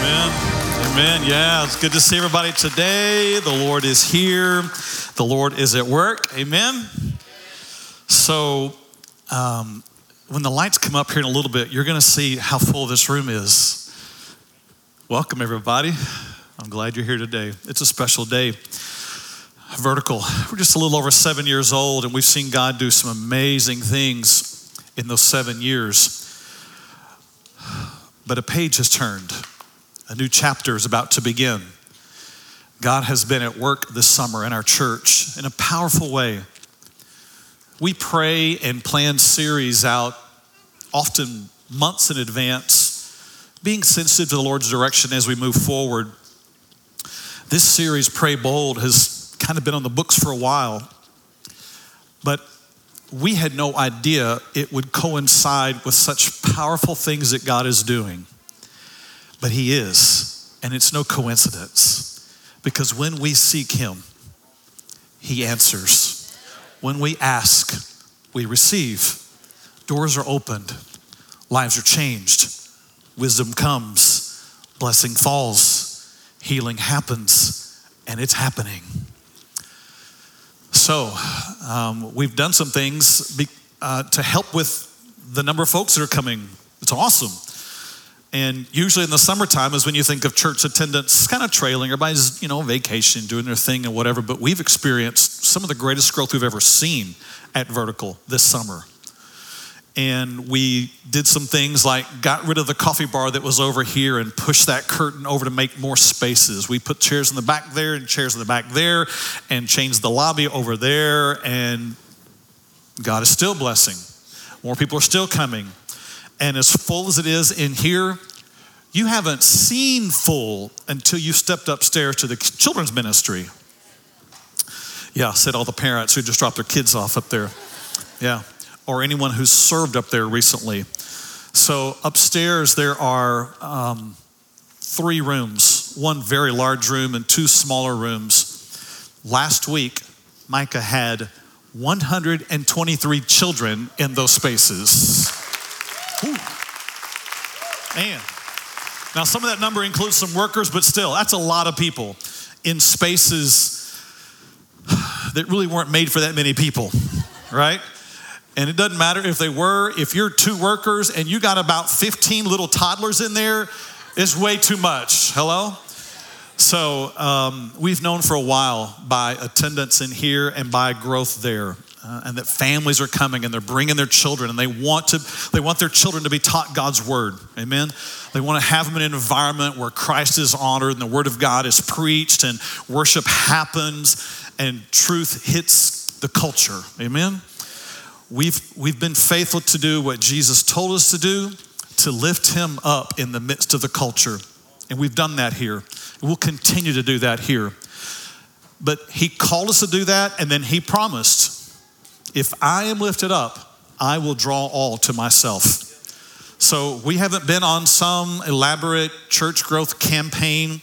Amen. Amen. Yeah, it's good to see everybody today. The Lord is here, the Lord is at work. Amen. So, um, when the lights come up here in a little bit, you're going to see how full this room is. Welcome, everybody. I'm glad you're here today. It's a special day. Vertical. We're just a little over seven years old, and we've seen God do some amazing things in those seven years. But a page has turned. A new chapter is about to begin. God has been at work this summer in our church in a powerful way. We pray and plan series out often months in advance, being sensitive to the Lord's direction as we move forward. This series, Pray Bold, has kind of been on the books for a while, but we had no idea it would coincide with such powerful things that God is doing. But He is, and it's no coincidence because when we seek Him, He answers. When we ask, we receive. Doors are opened, lives are changed, wisdom comes, blessing falls, healing happens, and it's happening. So, um, we've done some things be, uh, to help with the number of folks that are coming. It's awesome. And usually in the summertime is when you think of church attendance kind of trailing. Everybody's, you know, vacation, doing their thing and whatever. But we've experienced some of the greatest growth we've ever seen at Vertical this summer. And we did some things like got rid of the coffee bar that was over here and pushed that curtain over to make more spaces. We put chairs in the back there and chairs in the back there and changed the lobby over there. And God is still blessing. More people are still coming. And as full as it is in here, you haven't seen full until you stepped upstairs to the children's ministry. Yeah, said all the parents who just dropped their kids off up there. Yeah, or anyone who's served up there recently. So upstairs there are um, three rooms, one very large room and two smaller rooms. Last week, Micah had 123 children in those spaces. Ooh. Man. Now, some of that number includes some workers, but still, that's a lot of people in spaces that really weren't made for that many people, right? And it doesn't matter if they were, if you're two workers and you got about 15 little toddlers in there, it's way too much. Hello? So, um, we've known for a while by attendance in here and by growth there uh, and that families are coming and they're bringing their children and they want to they want their children to be taught god's word. Amen? They want to have them in an environment where christ is honored and the word of god is preached and worship happens and truth hits the culture. Amen? We've we've been faithful to do what jesus told us to do to lift him up in the midst of the culture. And we've done that here. We'll continue to do that here. But he called us to do that and then he promised if I am lifted up, I will draw all to myself. So we haven't been on some elaborate church growth campaign.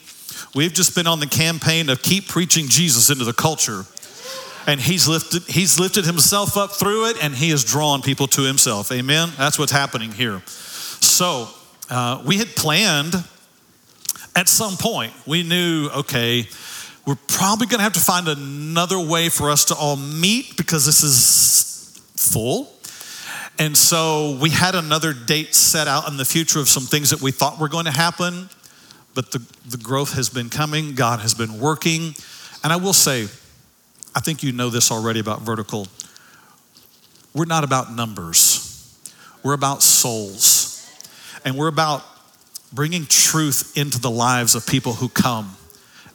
We've just been on the campaign of keep preaching Jesus into the culture. And he's lifted, he's lifted himself up through it and he has drawn people to himself. Amen? That's what's happening here. So uh, we had planned at some point, we knew, okay, we're probably going to have to find another way for us to all meet because this is full. And so we had another date set out in the future of some things that we thought were going to happen, but the, the growth has been coming, God has been working. And I will say, I think you know this already about vertical. We're not about numbers, we're about souls. And we're about bringing truth into the lives of people who come.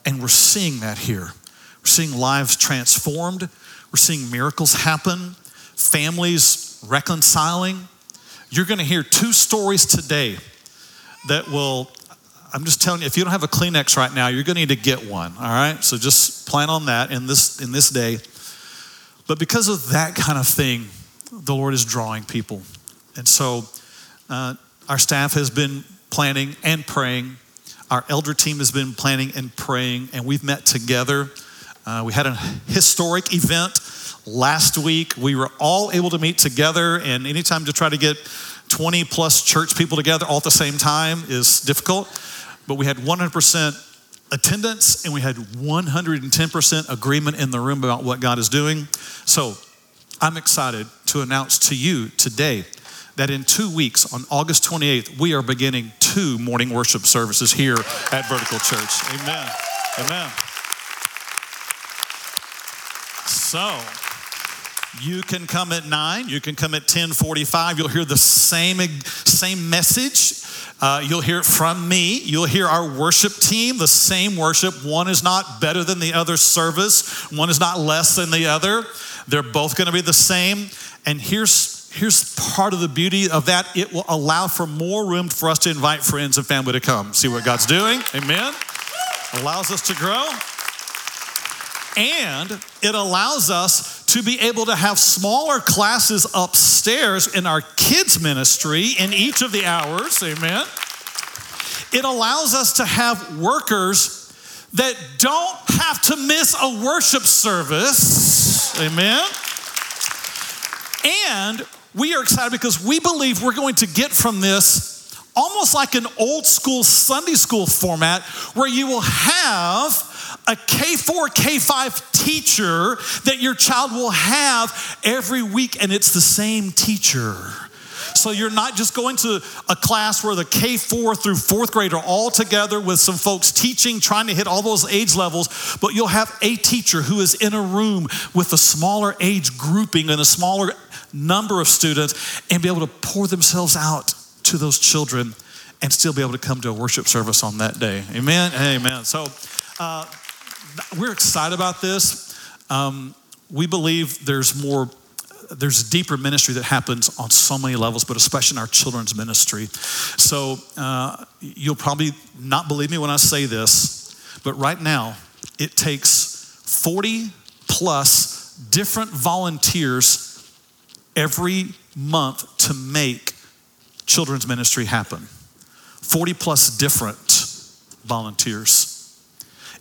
And we're seeing that here. We're seeing lives transformed, we're seeing miracles happen, families reconciling. You're going to hear two stories today that will, I'm just telling you, if you don't have a Kleenex right now, you're going to need to get one, all right? So just plan on that in this, in this day. But because of that kind of thing, the Lord is drawing people. And so uh, our staff has been planning and praying our elder team has been planning and praying, and we've met together. Uh, we had a historic event last week. We were all able to meet together, and anytime to try to get 20 plus church people together all at the same time is difficult. But we had 100% attendance and we had 110% agreement in the room about what God is doing. So I'm excited to announce to you today that in two weeks, on August 28th, we are beginning two morning worship services here at Vertical Church. Amen. Amen. So, you can come at 9, you can come at 1045. You'll hear the same, same message. Uh, you'll hear it from me. You'll hear our worship team, the same worship. One is not better than the other service, one is not less than the other. They're both going to be the same. And here's, here's part of the beauty of that it will allow for more room for us to invite friends and family to come. See what God's doing? Amen. Allows us to grow. And it allows us to be able to have smaller classes upstairs in our kids' ministry in each of the hours. Amen. It allows us to have workers that don't have to miss a worship service. Amen. And we are excited because we believe we're going to get from this almost like an old school Sunday school format where you will have a K4, K5 teacher that your child will have every week, and it's the same teacher. So you're not just going to a class where the K4 through fourth grade are all together with some folks teaching, trying to hit all those age levels, but you'll have a teacher who is in a room with a smaller age grouping and a smaller number of students and be able to pour themselves out to those children and still be able to come to a worship service on that day. Amen. Amen. So uh, we're excited about this. Um, we believe there's more there's deeper ministry that happens on so many levels, but especially in our children's ministry. So uh, you'll probably not believe me when I say this, but right now it takes 40 plus different volunteers every month to make children's ministry happen. 40 plus different volunteers.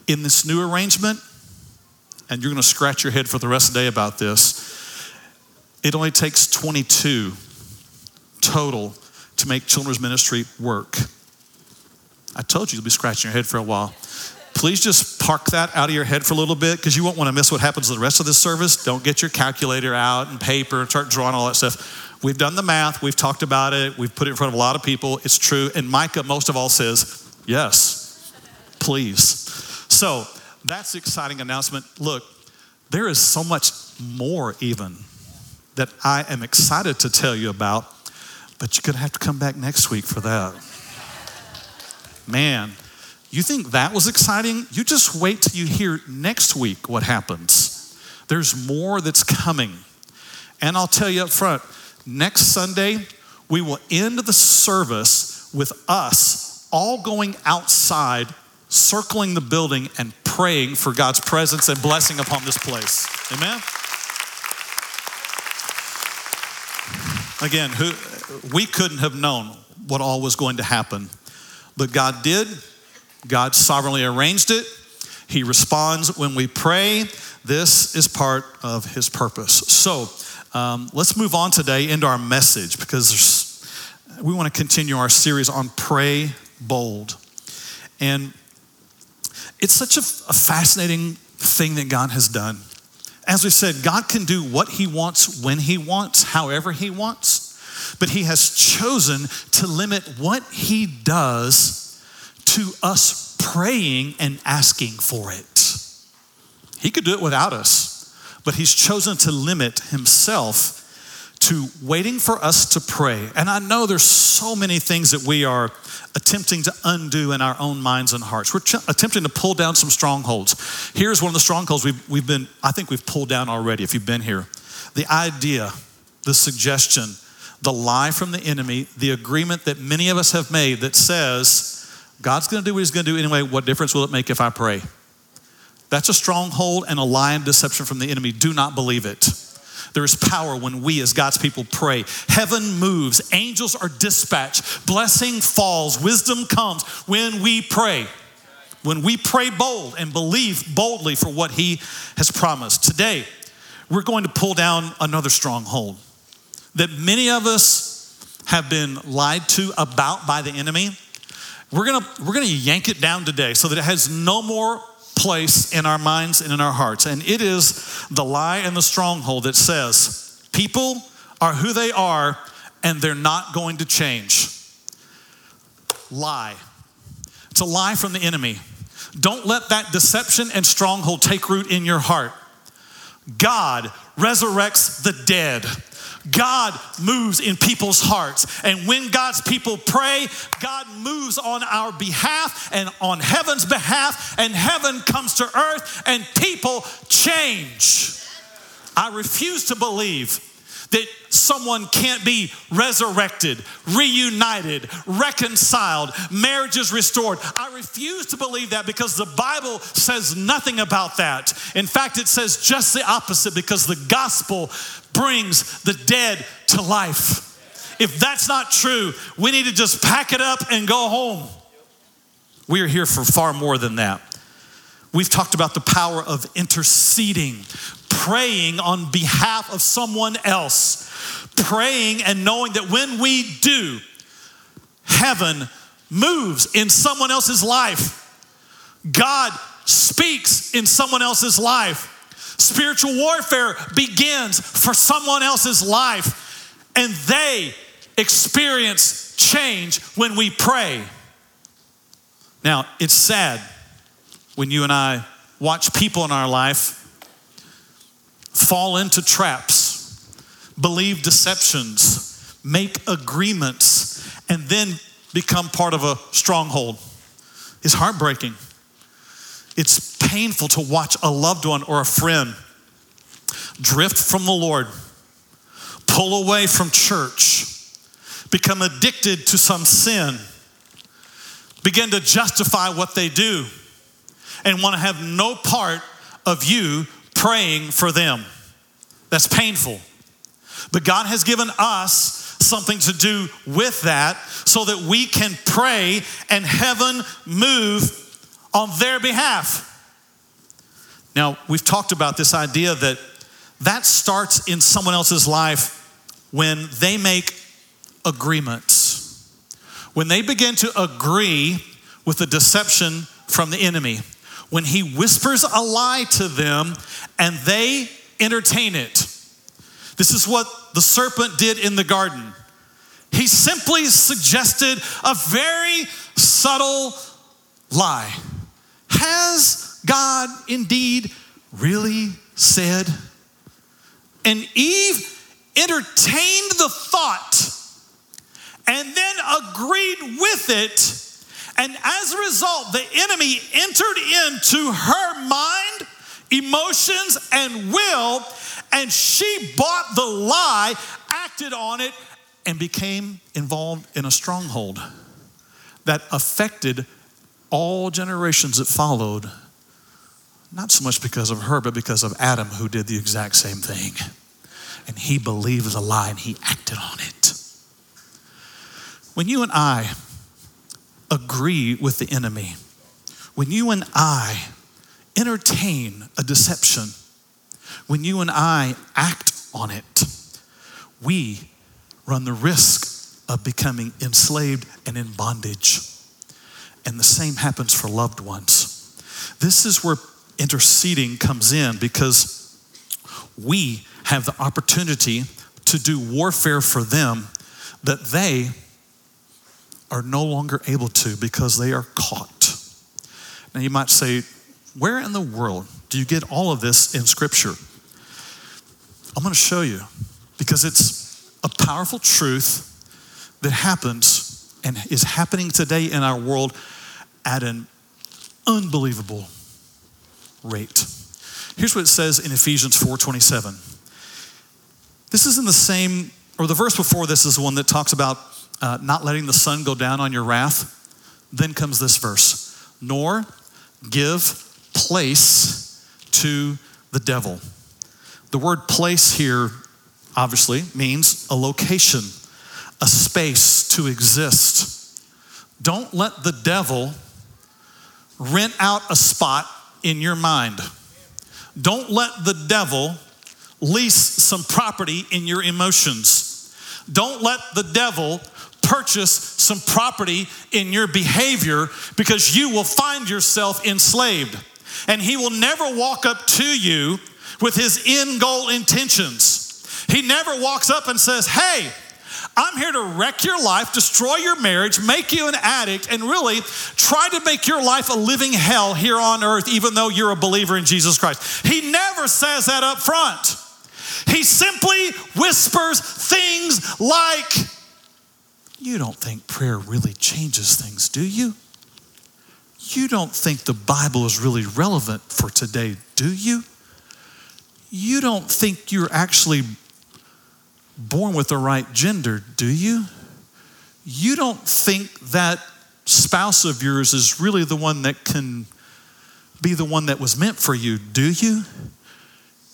In this new arrangement, and you're going to scratch your head for the rest of the day about this, it only takes 22 total to make children's ministry work. I told you you'll be scratching your head for a while. Please just park that out of your head for a little bit because you won't want to miss what happens to the rest of this service. Don't get your calculator out and paper and start drawing all that stuff. We've done the math, we've talked about it, we've put it in front of a lot of people. It's true. And Micah, most of all, says, yes, please. So that's the exciting announcement. Look, there is so much more, even that I am excited to tell you about, but you're going to have to come back next week for that. Man, you think that was exciting? You just wait till you hear next week what happens. There's more that's coming. And I'll tell you up front next Sunday, we will end the service with us all going outside, circling the building, and praying for God's presence and blessing upon this place. Amen? Again, who, we couldn't have known what all was going to happen, but God did. God sovereignly arranged it. He responds when we pray. This is part of His purpose. So um, let's move on today into our message because we want to continue our series on Pray Bold. And it's such a, a fascinating thing that God has done. As we said, God can do what He wants, when He wants, however He wants, but He has chosen to limit what He does to us praying and asking for it. He could do it without us, but He's chosen to limit Himself to waiting for us to pray. And I know there's so many things that we are attempting to undo in our own minds and hearts. We're ch- attempting to pull down some strongholds. Here's one of the strongholds we've, we've been, I think we've pulled down already if you've been here. The idea, the suggestion, the lie from the enemy, the agreement that many of us have made that says, God's gonna do what he's gonna do anyway. What difference will it make if I pray? That's a stronghold and a lie and deception from the enemy. Do not believe it. There is power when we, as God's people, pray. Heaven moves, angels are dispatched, blessing falls, wisdom comes when we pray. When we pray bold and believe boldly for what He has promised. Today, we're going to pull down another stronghold that many of us have been lied to about by the enemy. We're gonna, we're gonna yank it down today so that it has no more place in our minds and in our hearts. And it is the lie and the stronghold that says people are who they are and they're not going to change. Lie. It's a lie from the enemy. Don't let that deception and stronghold take root in your heart. God resurrects the dead. God moves in people's hearts. And when God's people pray, God moves on our behalf and on heaven's behalf, and heaven comes to earth and people change. I refuse to believe that someone can't be resurrected, reunited, reconciled, marriages restored. I refuse to believe that because the Bible says nothing about that. In fact, it says just the opposite because the gospel brings the dead to life. If that's not true, we need to just pack it up and go home. We are here for far more than that. We've talked about the power of interceding, praying on behalf of someone else, praying and knowing that when we do, heaven moves in someone else's life. God speaks in someone else's life. Spiritual warfare begins for someone else's life, and they experience change when we pray. Now, it's sad when you and I watch people in our life fall into traps, believe deceptions, make agreements, and then become part of a stronghold. It's heartbreaking. It's painful to watch a loved one or a friend drift from the Lord, pull away from church, become addicted to some sin, begin to justify what they do, and want to have no part of you praying for them. That's painful. But God has given us something to do with that so that we can pray and heaven move on their behalf. Now, we've talked about this idea that that starts in someone else's life when they make agreements. When they begin to agree with the deception from the enemy when he whispers a lie to them and they entertain it. This is what the serpent did in the garden. He simply suggested a very subtle lie. Has God indeed really said? And Eve entertained the thought and then agreed with it and as a result, the enemy entered into her mind, emotions, and will, and she bought the lie, acted on it, and became involved in a stronghold that affected all generations that followed. Not so much because of her, but because of Adam, who did the exact same thing. And he believed the lie and he acted on it. When you and I agree with the enemy, when you and I entertain a deception, when you and I act on it, we run the risk of becoming enslaved and in bondage. And the same happens for loved ones. This is where interceding comes in because we have the opportunity to do warfare for them that they are no longer able to because they are caught. Now, you might say, where in the world do you get all of this in Scripture? I'm going to show you because it's a powerful truth that happens and is happening today in our world at an unbelievable rate. Here's what it says in Ephesians 4:27. This is in the same or the verse before this is one that talks about uh, not letting the sun go down on your wrath, then comes this verse nor give place to the devil. The word place here obviously means a location, a space to exist. Don't let the devil rent out a spot in your mind. Don't let the devil lease some property in your emotions. Don't let the devil purchase some property in your behavior because you will find yourself enslaved. And he will never walk up to you with his end goal intentions. He never walks up and says, Hey, I'm here to wreck your life, destroy your marriage, make you an addict, and really try to make your life a living hell here on earth, even though you're a believer in Jesus Christ. He never says that up front. He simply whispers things like, You don't think prayer really changes things, do you? You don't think the Bible is really relevant for today, do you? You don't think you're actually born with the right gender, do you? You don't think that spouse of yours is really the one that can be the one that was meant for you, do you?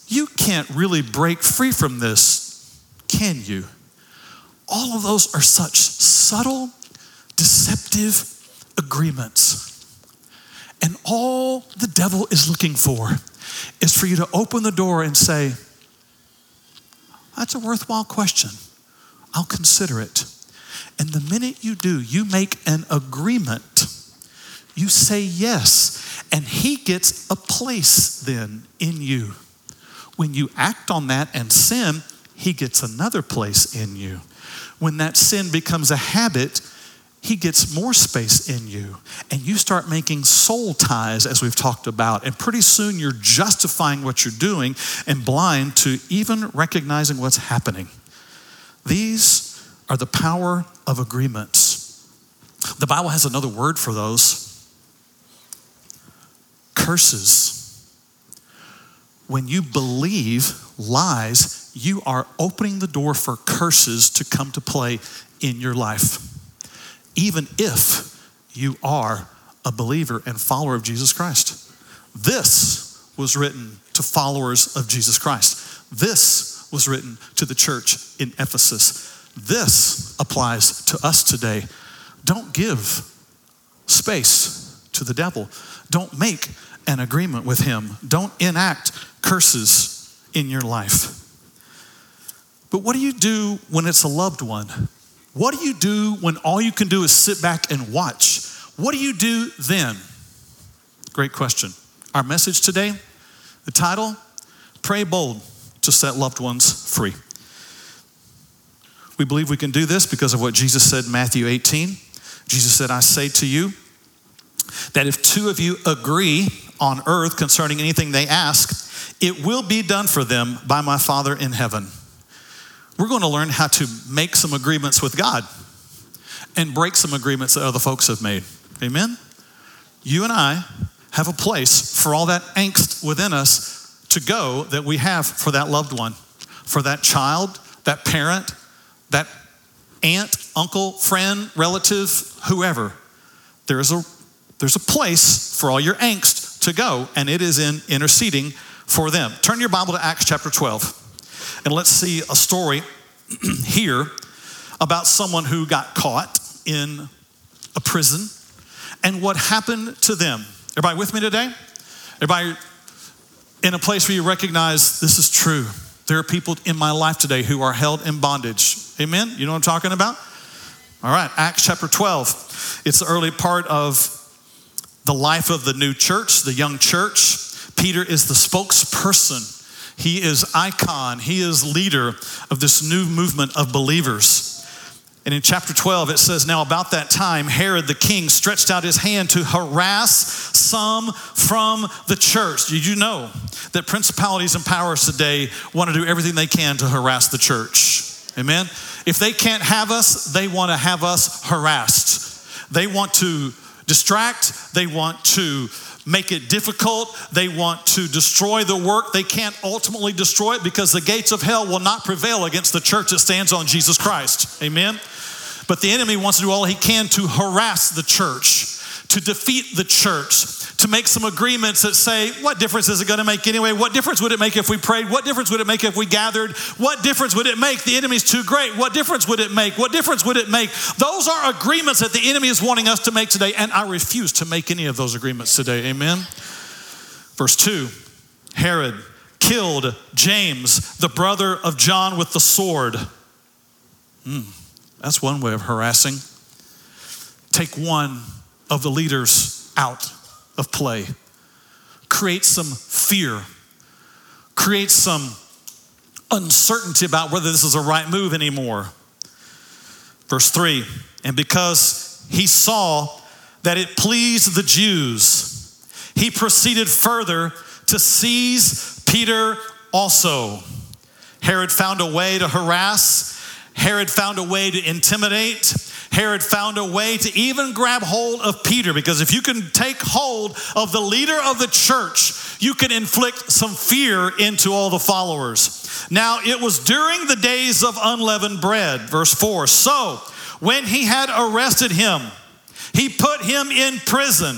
You can't really break free from this, can you? All of those are such subtle, deceptive agreements. And all the devil is looking for is for you to open the door and say, that's a worthwhile question. I'll consider it. And the minute you do, you make an agreement. You say yes, and he gets a place then in you. When you act on that and sin, he gets another place in you. When that sin becomes a habit, he gets more space in you. And you start making soul ties, as we've talked about. And pretty soon you're justifying what you're doing and blind to even recognizing what's happening. These are the power of agreements. The Bible has another word for those curses. When you believe lies, you are opening the door for curses to come to play in your life even if you are a believer and follower of Jesus Christ. This was written to followers of Jesus Christ. This was written to the church in Ephesus. This applies to us today. Don't give space to the devil. Don't make an agreement with him. Don't enact curses in your life. But what do you do when it's a loved one? What do you do when all you can do is sit back and watch? What do you do then? Great question. Our message today, the title, Pray Bold to Set Loved Ones Free. We believe we can do this because of what Jesus said in Matthew 18. Jesus said, I say to you that if two of you agree on earth concerning anything they ask, it will be done for them by my Father in heaven we're going to learn how to make some agreements with God and break some agreements that other folks have made. Amen? You and I have a place for all that angst within us to go that we have for that loved one, for that child, that parent, that aunt, uncle, friend, relative, whoever. There's a, there's a place for all your angst to go, and it is in interceding for them. Turn your Bible to Acts chapter 12. And let's see a story here about someone who got caught in a prison and what happened to them. Everybody with me today? Everybody in a place where you recognize this is true. There are people in my life today who are held in bondage. Amen? You know what I'm talking about? All right, Acts chapter 12. It's the early part of the life of the new church, the young church. Peter is the spokesperson he is icon, he is leader of this new movement of believers. And in chapter 12, it says, Now about that time, Herod the king stretched out his hand to harass some from the church. Did you know that principalities and powers today want to do everything they can to harass the church? Amen? If they can't have us, they want to have us harassed. They want to distract, they want to make it difficult. They want to destroy the work. They can't ultimately destroy it because the gates of hell will not prevail against the church that stands on Jesus Christ. Amen. But the enemy wants to do all he can to harass the church, to defeat the church, to make some agreements that say, what difference is it going to make anyway? What difference would it make if we prayed? What difference would it make if we gathered? What difference would it make? The enemy's too great. What difference would it make? What difference would it make? Those are agreements that the enemy is wanting us to make today, and I refuse to make any of those agreements today. Amen. Verse 2 Herod killed James, the brother of John, with the sword. Hmm. That's one way of harassing. Take one of the leaders out of play. Create some fear. Create some uncertainty about whether this is a right move anymore. Verse 3 And because he saw that it pleased the Jews, he proceeded further to seize Peter also. Herod found a way to harass, Herod found a way to intimidate. Herod found a way to even grab hold of Peter because if you can take hold of the leader of the church, you can inflict some fear into all the followers. Now, it was during the days of unleavened bread, verse 4. So, when he had arrested him, he put him in prison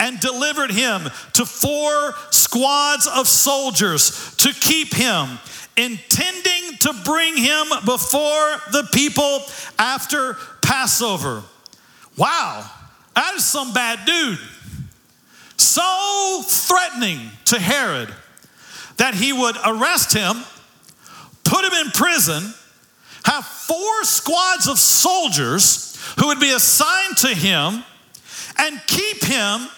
and delivered him to four squads of soldiers to keep him intending to bring him before the people after Passover. Wow, that is some bad dude. So threatening to Herod that he would arrest him, put him in prison, have four squads of soldiers who would be assigned to him and keep him,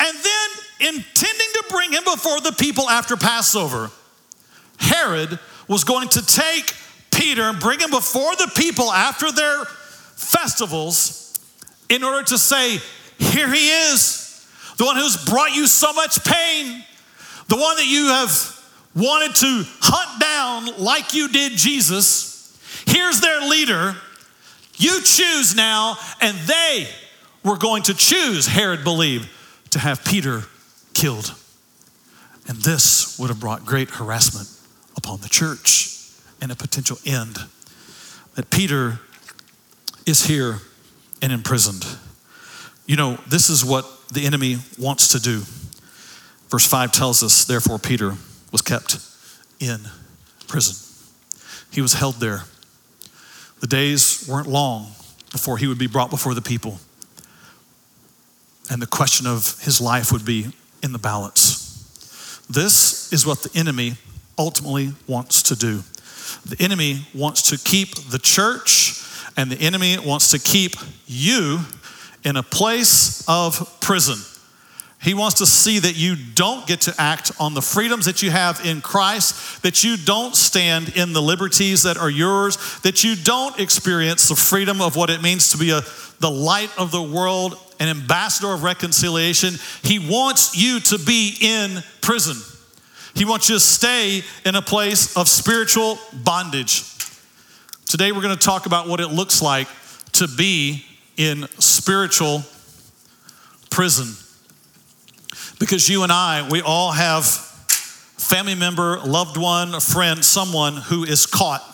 and then intending to bring him before the people after Passover. Herod was going to take Peter and bring him before the people after their festivals in order to say, Here he is, the one who's brought you so much pain, the one that you have wanted to hunt down like you did Jesus. Here's their leader. You choose now, and they were going to choose, Herod believed, to have Peter killed. And this would have brought great harassment upon the church and a potential end. That Peter is here and imprisoned. You know, this is what the enemy wants to do. Verse 5 tells us, therefore, Peter was kept in prison. He was held there. The days weren't long before he would be brought before the people. And the question of his life would be in the balance. This is what the enemy ultimately wants to do. The enemy wants to keep the church, and the enemy wants to keep you in a place of prison. He wants to see that you don't get to act on the freedoms that you have in Christ, that you don't stand in the liberties that are yours, that you don't experience the freedom of what it means to be a, the light of the world, an ambassador of reconciliation. He wants you to be in prison. He wants you to stay in a place of spiritual bondage. Today, we're going to talk about what it looks like to be in spiritual prison. Because you and I, we all have family member, loved one, a friend, someone who is caught.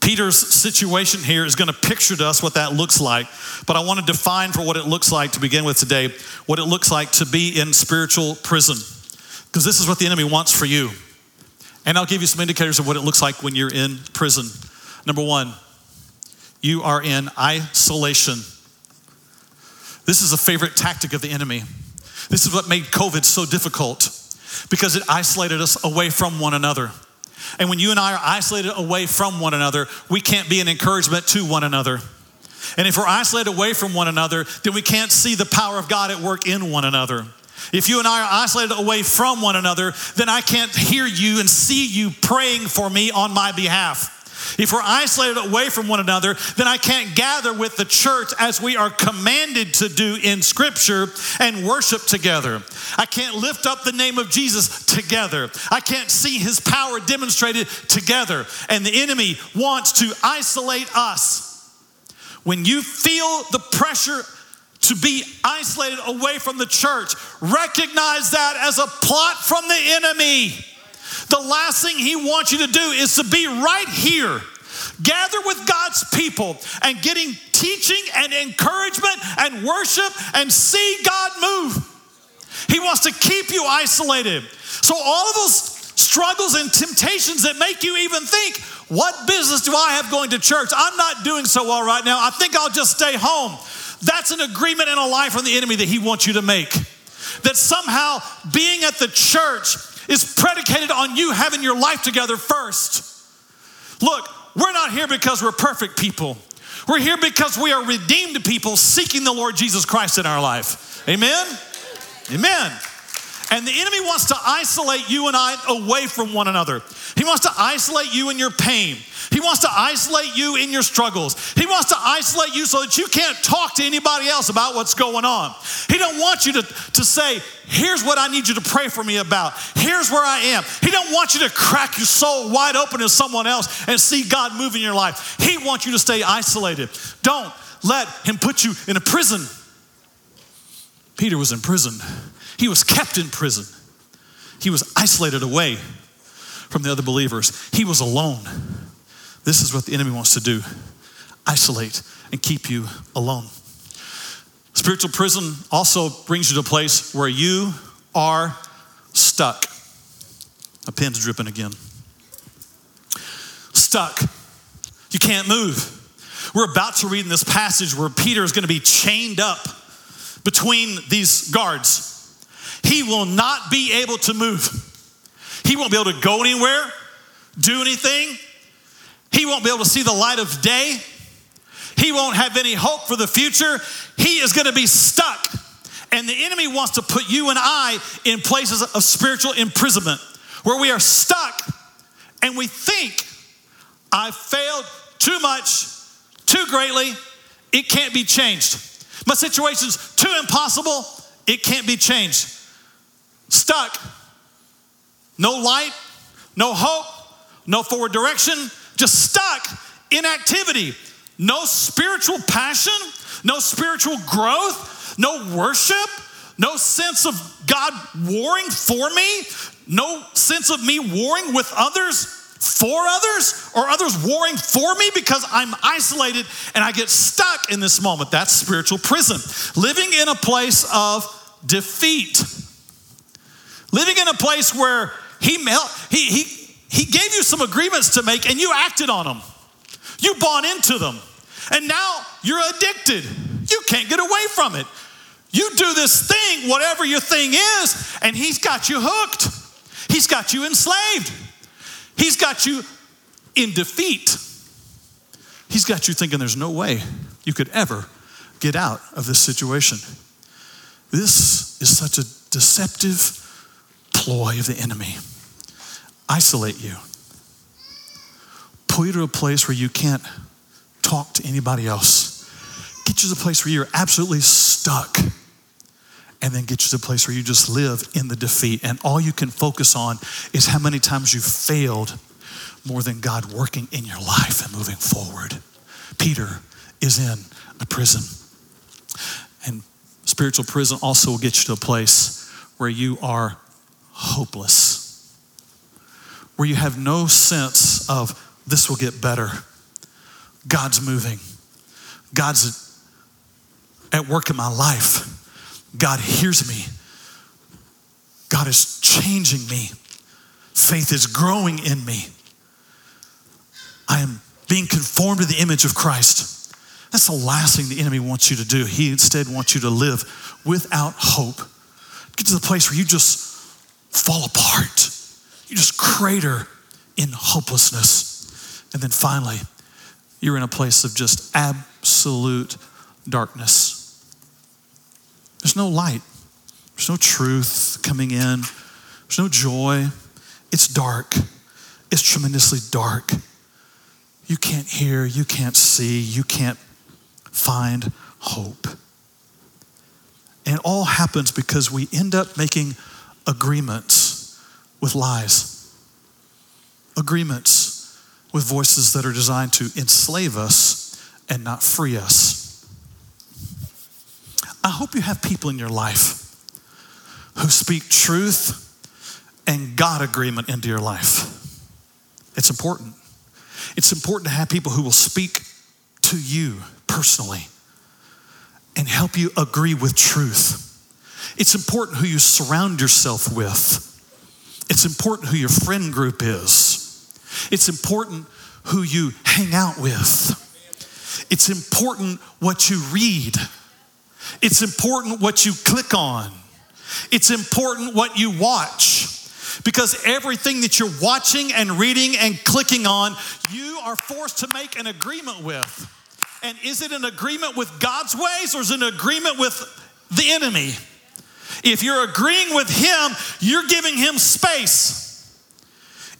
Peter's situation here is going to picture to us what that looks like, but I want to define for what it looks like to begin with today, what it looks like to be in spiritual prison because this is what the enemy wants for you. And I'll give you some indicators of what it looks like when you're in prison. Number one, you are in isolation. This is a favorite tactic of the enemy. This is what made COVID so difficult because it isolated us away from one another. And when you and I are isolated away from one another, we can't be an encouragement to one another. And if we're isolated away from one another, then we can't see the power of God at work in one another. If you and I are isolated away from one another, then I can't hear you and see you praying for me on my behalf. If we're isolated away from one another, then I can't gather with the church as we are commanded to do in Scripture and worship together. I can't lift up the name of Jesus together. I can't see his power demonstrated together. And the enemy wants to isolate us. When you feel the pressure to be isolated away from the church. Recognize that as a plot from the enemy. The last thing he wants you to do is to be right here, gather with God's people and getting teaching and encouragement and worship and see God move. He wants to keep you isolated. So, all of those struggles and temptations that make you even think, what business do I have going to church? I'm not doing so well right now. I think I'll just stay home. That's an agreement and a lie from the enemy that he wants you to make. That somehow being at the church is predicated on you having your life together first. Look, we're not here because we're perfect people. We're here because we are redeemed people seeking the Lord Jesus Christ in our life. Amen? Amen. And the enemy wants to isolate you and I away from one another. He wants to isolate you in your pain. He wants to isolate you in your struggles. He wants to isolate you so that you can't talk to anybody else about what's going on. He don't want you to, to say, here's what I need you to pray for me about. Here's where I am. He don't want you to crack your soul wide open to someone else and see God move in your life. He wants you to stay isolated. Don't let him put you in a prison. Peter was in prison. He was kept in prison. He was isolated away from the other believers. He was alone. This is what the enemy wants to do isolate and keep you alone. Spiritual prison also brings you to a place where you are stuck. A pen's dripping again. Stuck. You can't move. We're about to read in this passage where Peter is going to be chained up between these guards. He will not be able to move. He won't be able to go anywhere, do anything. He won't be able to see the light of day. He won't have any hope for the future. He is going to be stuck. And the enemy wants to put you and I in places of spiritual imprisonment where we are stuck and we think, I failed too much, too greatly, it can't be changed. My situation's too impossible, it can't be changed. Stuck. No light, no hope, no forward direction, just stuck in activity. No spiritual passion, no spiritual growth, no worship, no sense of God warring for me, no sense of me warring with others for others or others warring for me because I'm isolated and I get stuck in this moment. That's spiritual prison. Living in a place of defeat. Living in a place where he, he, he, he gave you some agreements to make and you acted on them. You bought into them. And now you're addicted. You can't get away from it. You do this thing, whatever your thing is, and he's got you hooked. He's got you enslaved. He's got you in defeat. He's got you thinking there's no way you could ever get out of this situation. This is such a deceptive ploy of the enemy isolate you, pull you to a place where you can't talk to anybody else, get you to a place where you're absolutely stuck, and then get you to a place where you just live in the defeat. And all you can focus on is how many times you've failed more than God working in your life and moving forward. Peter is in a prison. And spiritual prison also will get you to a place where you are hopeless where you have no sense of this will get better. God's moving. God's at work in my life. God hears me. God is changing me. Faith is growing in me. I am being conformed to the image of Christ. That's the last thing the enemy wants you to do. He instead wants you to live without hope. Get to the place where you just fall apart you just crater in hopelessness. And then finally, you're in a place of just absolute darkness. There's no light, there's no truth coming in, there's no joy. It's dark, it's tremendously dark. You can't hear, you can't see, you can't find hope. And it all happens because we end up making agreements with lies, agreements with voices that are designed to enslave us and not free us. I hope you have people in your life who speak truth and God agreement into your life. It's important. It's important to have people who will speak to you personally and help you agree with truth. It's important who you surround yourself with it's important who your friend group is. It's important who you hang out with. It's important what you read. It's important what you click on. It's important what you watch. Because everything that you're watching and reading and clicking on, you are forced to make an agreement with. And is it an agreement with God's ways or is it an agreement with the enemy? If you're agreeing with him, you're giving him space.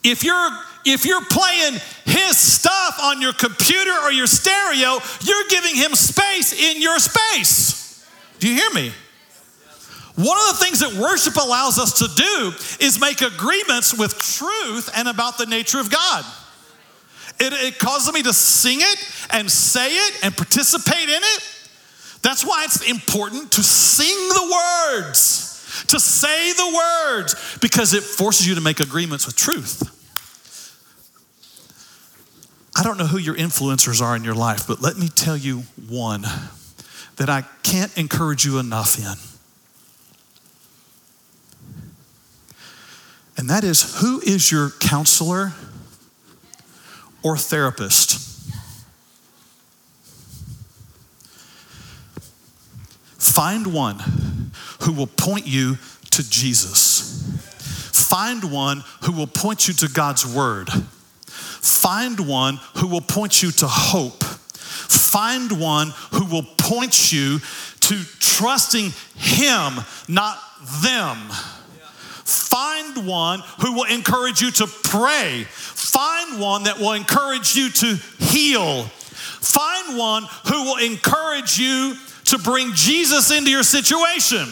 If you're if you're playing his stuff on your computer or your stereo, you're giving him space in your space. Do you hear me? One of the things that worship allows us to do is make agreements with truth and about the nature of God. It, it causes me to sing it and say it and participate in it. That's why it's important to sing the words, to say the words, because it forces you to make agreements with truth. I don't know who your influencers are in your life, but let me tell you one that I can't encourage you enough in. And that is who is your counselor or therapist? Find one who will point you to Jesus. Find one who will point you to God's word. Find one who will point you to hope. Find one who will point you to trusting Him, not them. Find one who will encourage you to pray. Find one that will encourage you to heal. Find one who will encourage you to bring Jesus into your situation.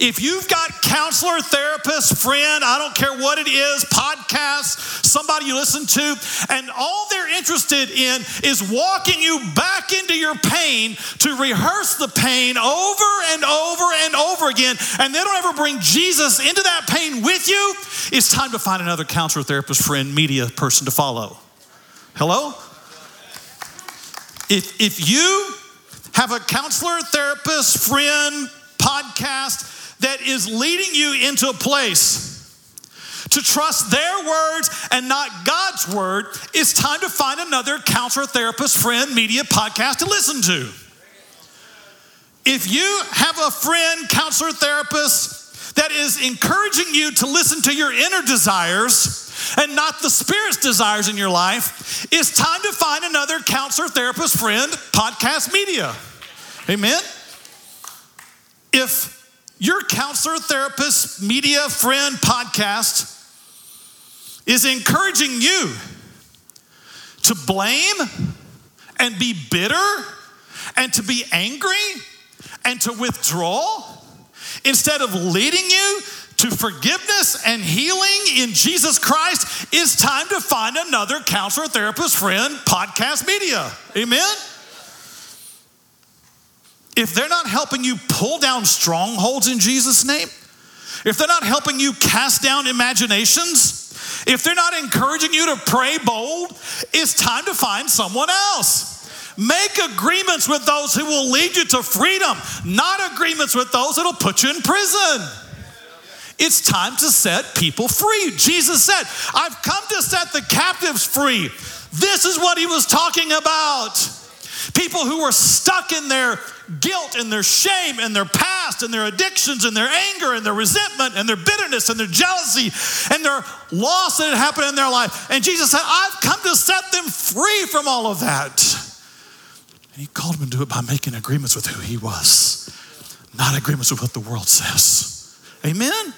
If you've got counselor, therapist, friend, I don't care what it is, podcast, somebody you listen to, and all they're interested in is walking you back into your pain to rehearse the pain over and over and over again, and they don't ever bring Jesus into that pain with you, it's time to find another counselor, therapist, friend, media person to follow. Hello? If, if you have a counselor, therapist, friend, podcast that is leading you into a place to trust their words and not God's word, it's time to find another counselor, therapist, friend, media, podcast to listen to. If you have a friend, counselor, therapist that is encouraging you to listen to your inner desires, and not the Spirit's desires in your life, it's time to find another counselor, therapist, friend, podcast, media. Amen? If your counselor, therapist, media, friend, podcast is encouraging you to blame and be bitter and to be angry and to withdraw instead of leading you to forgiveness and healing in Jesus Christ, it's time to find another counselor, therapist, friend, podcast, media. Amen? If they're not helping you pull down strongholds in Jesus' name, if they're not helping you cast down imaginations, if they're not encouraging you to pray bold, it's time to find someone else. Make agreements with those who will lead you to freedom, not agreements with those that'll put you in prison. It's time to set people free. Jesus said, I've come to set the captives free. This is what he was talking about. People who were stuck in their guilt and their shame and their past and their addictions and their anger and their resentment and their bitterness and their jealousy and their loss that had happened in their life. And Jesus said, I've come to set them free from all of that. And he called them to it by making agreements with who he was, not agreements with what the world says. Amen?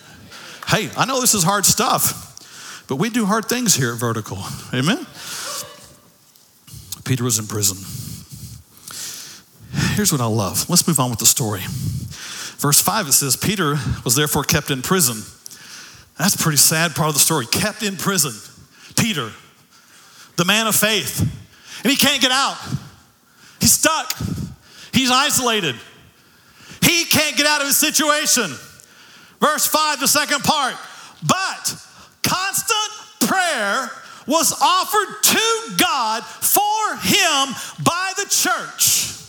Hey, I know this is hard stuff, but we do hard things here at Vertical. Amen? Peter was in prison. Here's what I love. Let's move on with the story. Verse 5 it says, Peter was therefore kept in prison. That's a pretty sad part of the story. Kept in prison. Peter, the man of faith. And he can't get out. He's stuck. He's isolated. He can't get out of his situation. Verse 5, the second part. But constant prayer was offered to God for him by the church.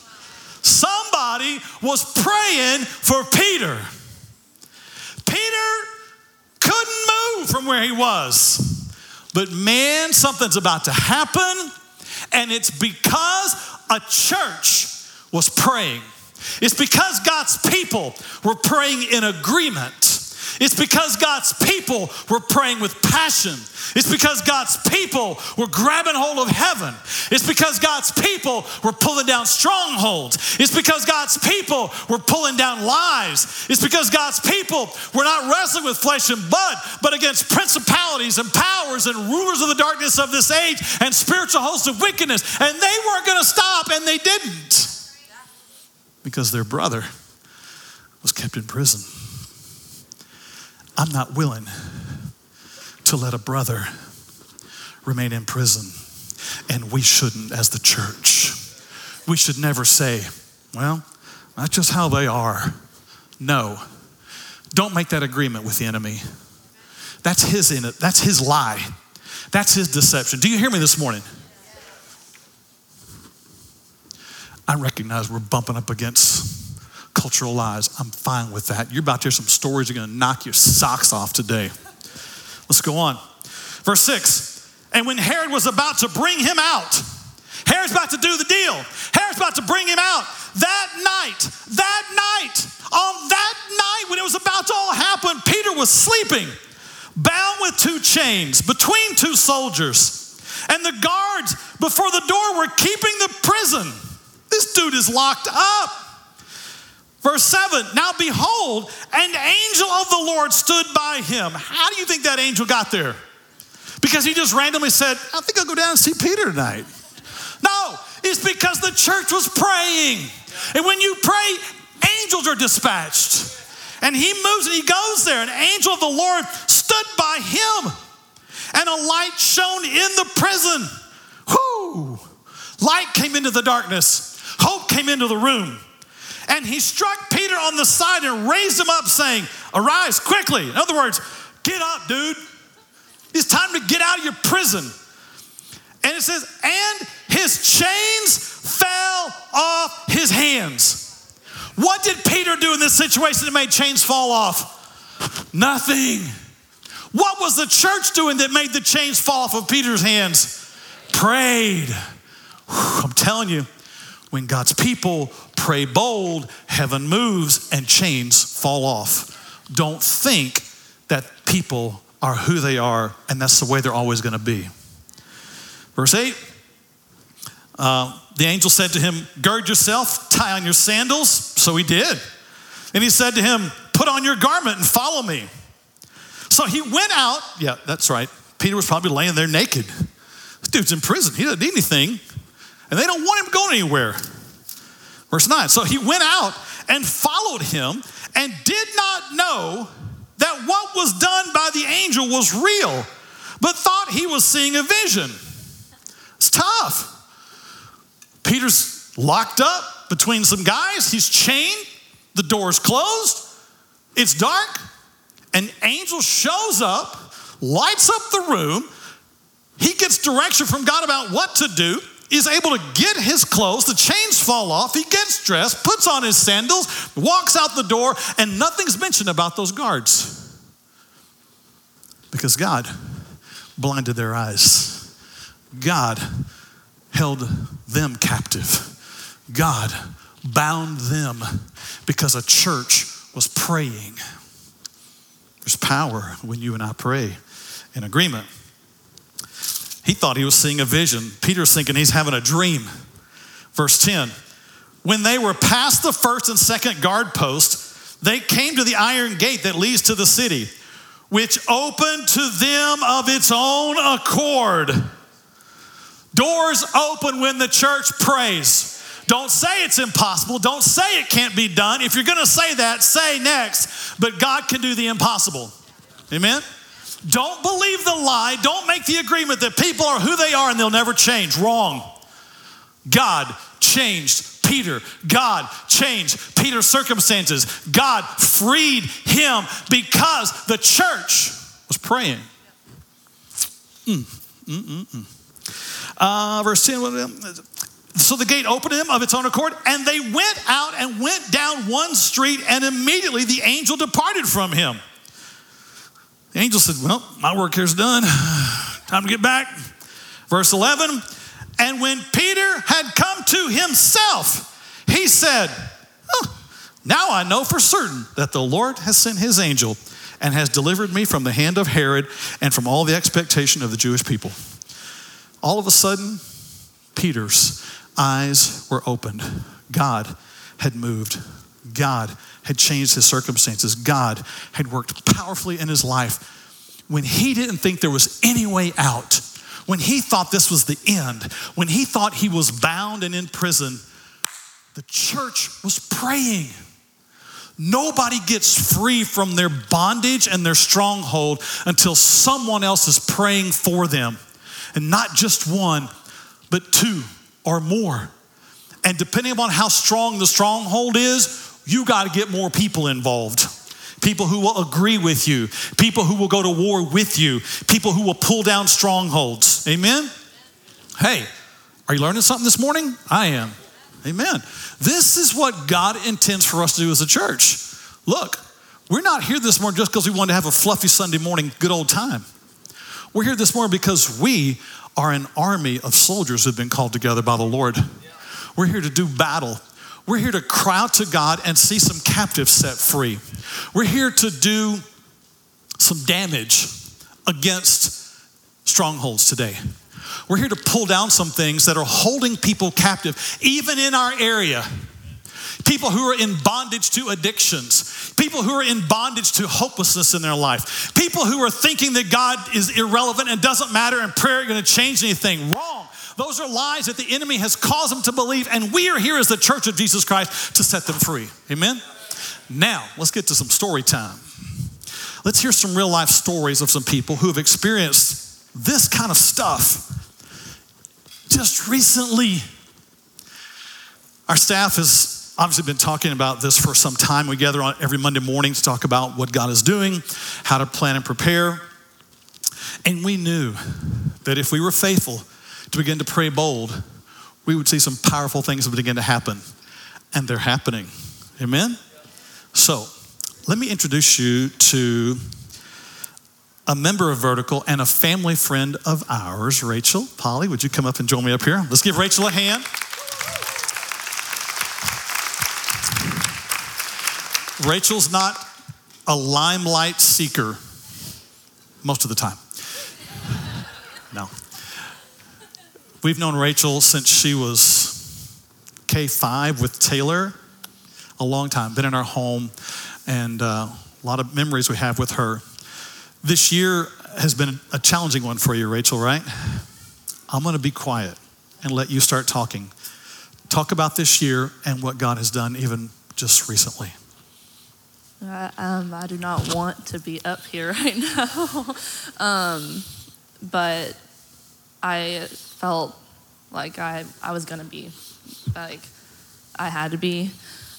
Somebody was praying for Peter. Peter couldn't move from where he was. But man, something's about to happen, and it's because a church was praying. It's because God's people were praying in agreement. It's because God's people were praying with passion. It's because God's people were grabbing hold of heaven. It's because God's people were pulling down strongholds. It's because God's people were pulling down lies. It's because God's people were not wrestling with flesh and blood, but against principalities and powers and rulers of the darkness of this age and spiritual hosts of wickedness. And they weren't going to stop, and they didn't because their brother was kept in prison. I'm not willing to let a brother remain in prison, and we shouldn't as the church. We should never say, well, that's just how they are. No. Don't make that agreement with the enemy. That's his in it. That's his lie. That's his deception. Do you hear me this morning? I recognize we're bumping up against cultural lies. I'm fine with that. You're about to hear some stories that are going to knock your socks off today. Let's go on. Verse 6 And when Herod was about to bring him out, Herod's about to do the deal. Herod's about to bring him out. That night, that night, on that night when it was about to all happen, Peter was sleeping, bound with two chains between two soldiers. And the guards before the door were keeping the prison. This dude is locked up. Verse 7 Now behold, an angel of the Lord stood by him. How do you think that angel got there? Because he just randomly said, I think I'll go down and see Peter tonight. No, it's because the church was praying. And when you pray, angels are dispatched. And he moves and he goes there. An angel of the Lord stood by him, and a light shone in the prison. Whoo! Light came into the darkness. Hope came into the room. And he struck Peter on the side and raised him up, saying, Arise quickly. In other words, get up, dude. It's time to get out of your prison. And it says, And his chains fell off his hands. What did Peter do in this situation that made chains fall off? Nothing. What was the church doing that made the chains fall off of Peter's hands? Prayed. Whew, I'm telling you, when God's people pray bold, heaven moves and chains fall off. Don't think that people are who they are and that's the way they're always going to be. Verse 8 uh, the angel said to him, Gird yourself, tie on your sandals. So he did. And he said to him, Put on your garment and follow me. So he went out. Yeah, that's right. Peter was probably laying there naked. This dude's in prison. He doesn't need anything and they don't want him going anywhere. Verse 9 So he went out and followed him and did not know that what was done by the angel was real, but thought he was seeing a vision. It's tough. Peter's locked up between some guys, he's chained, the door's closed, it's dark. An angel shows up, lights up the room. He gets direction from God about what to do is able to get his clothes, the chains fall off, he gets dressed, puts on his sandals, walks out the door, and nothing's mentioned about those guards. Because God blinded their eyes. God held them captive. God bound them because a church was praying. There's power when you and I pray in agreement. He thought he was seeing a vision. Peter's thinking he's having a dream. Verse 10 When they were past the first and second guard post, they came to the iron gate that leads to the city, which opened to them of its own accord. Doors open when the church prays. Don't say it's impossible. Don't say it can't be done. If you're going to say that, say next, but God can do the impossible. Amen? Don't believe the lie. Don't make the agreement that people are who they are and they'll never change. Wrong. God changed Peter. God changed Peter's circumstances. God freed him because the church was praying. Mm, mm, mm, mm. uh, verse 10 so the gate opened him of its own accord, and they went out and went down one street, and immediately the angel departed from him. The angel said, Well, my work here's done. Time to get back. Verse 11, and when Peter had come to himself, he said, oh, Now I know for certain that the Lord has sent his angel and has delivered me from the hand of Herod and from all the expectation of the Jewish people. All of a sudden, Peter's eyes were opened. God had moved. God had changed his circumstances. God had worked powerfully in his life when he didn't think there was any way out, when he thought this was the end, when he thought he was bound and in prison. The church was praying. Nobody gets free from their bondage and their stronghold until someone else is praying for them. And not just one, but two or more. And depending upon how strong the stronghold is, you got to get more people involved. People who will agree with you, people who will go to war with you, people who will pull down strongholds. Amen? Hey, are you learning something this morning? I am. Amen. This is what God intends for us to do as a church. Look, we're not here this morning just because we want to have a fluffy Sunday morning good old time. We're here this morning because we are an army of soldiers who've been called together by the Lord. We're here to do battle. We're here to cry out to God and see some captives set free. We're here to do some damage against strongholds today. We're here to pull down some things that are holding people captive, even in our area. People who are in bondage to addictions, people who are in bondage to hopelessness in their life, people who are thinking that God is irrelevant and doesn't matter and prayer ain't gonna change anything. Wrong. Those are lies that the enemy has caused them to believe, and we are here as the church of Jesus Christ to set them free. Amen? Now, let's get to some story time. Let's hear some real life stories of some people who have experienced this kind of stuff just recently. Our staff has obviously been talking about this for some time. We gather on every Monday morning to talk about what God is doing, how to plan and prepare. And we knew that if we were faithful, to begin to pray bold, we would see some powerful things begin to happen. And they're happening. Amen? So, let me introduce you to a member of Vertical and a family friend of ours, Rachel. Polly, would you come up and join me up here? Let's give Rachel a hand. Rachel's not a limelight seeker most of the time. No. We've known Rachel since she was K5 with Taylor, a long time, been in our home, and uh, a lot of memories we have with her. This year has been a challenging one for you, Rachel, right? I'm going to be quiet and let you start talking. Talk about this year and what God has done, even just recently. Uh, um, I do not want to be up here right now. um, but I felt like I, I was gonna be, like I had to be.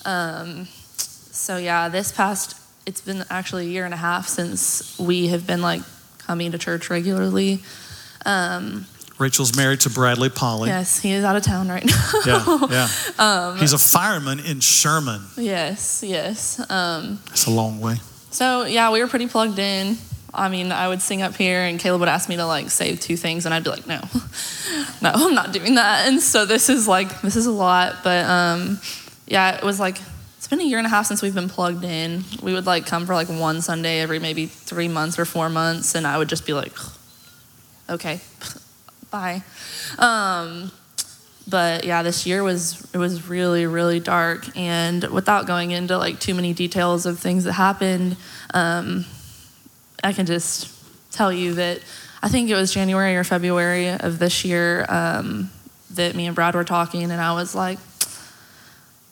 Um, so yeah, this past it's been actually a year and a half since we have been like coming to church regularly. Um, Rachel's married to Bradley Polly. Yes, he is out of town right now. yeah, yeah. Um, He's a fireman in Sherman. Yes, yes. Um, That's a long way. So yeah, we were pretty plugged in. I mean, I would sing up here, and Caleb would ask me to like say two things, and I'd be like, no, no, I'm not doing that. And so this is like this is a lot, but um, yeah, it was like it's been a year and a half since we've been plugged in. We would like come for like one Sunday every maybe three months or four months, and I would just be like, okay, bye. Um, but yeah, this year was it was really really dark, and without going into like too many details of things that happened. Um, I can just tell you that I think it was January or February of this year um, that me and Brad were talking, and I was like,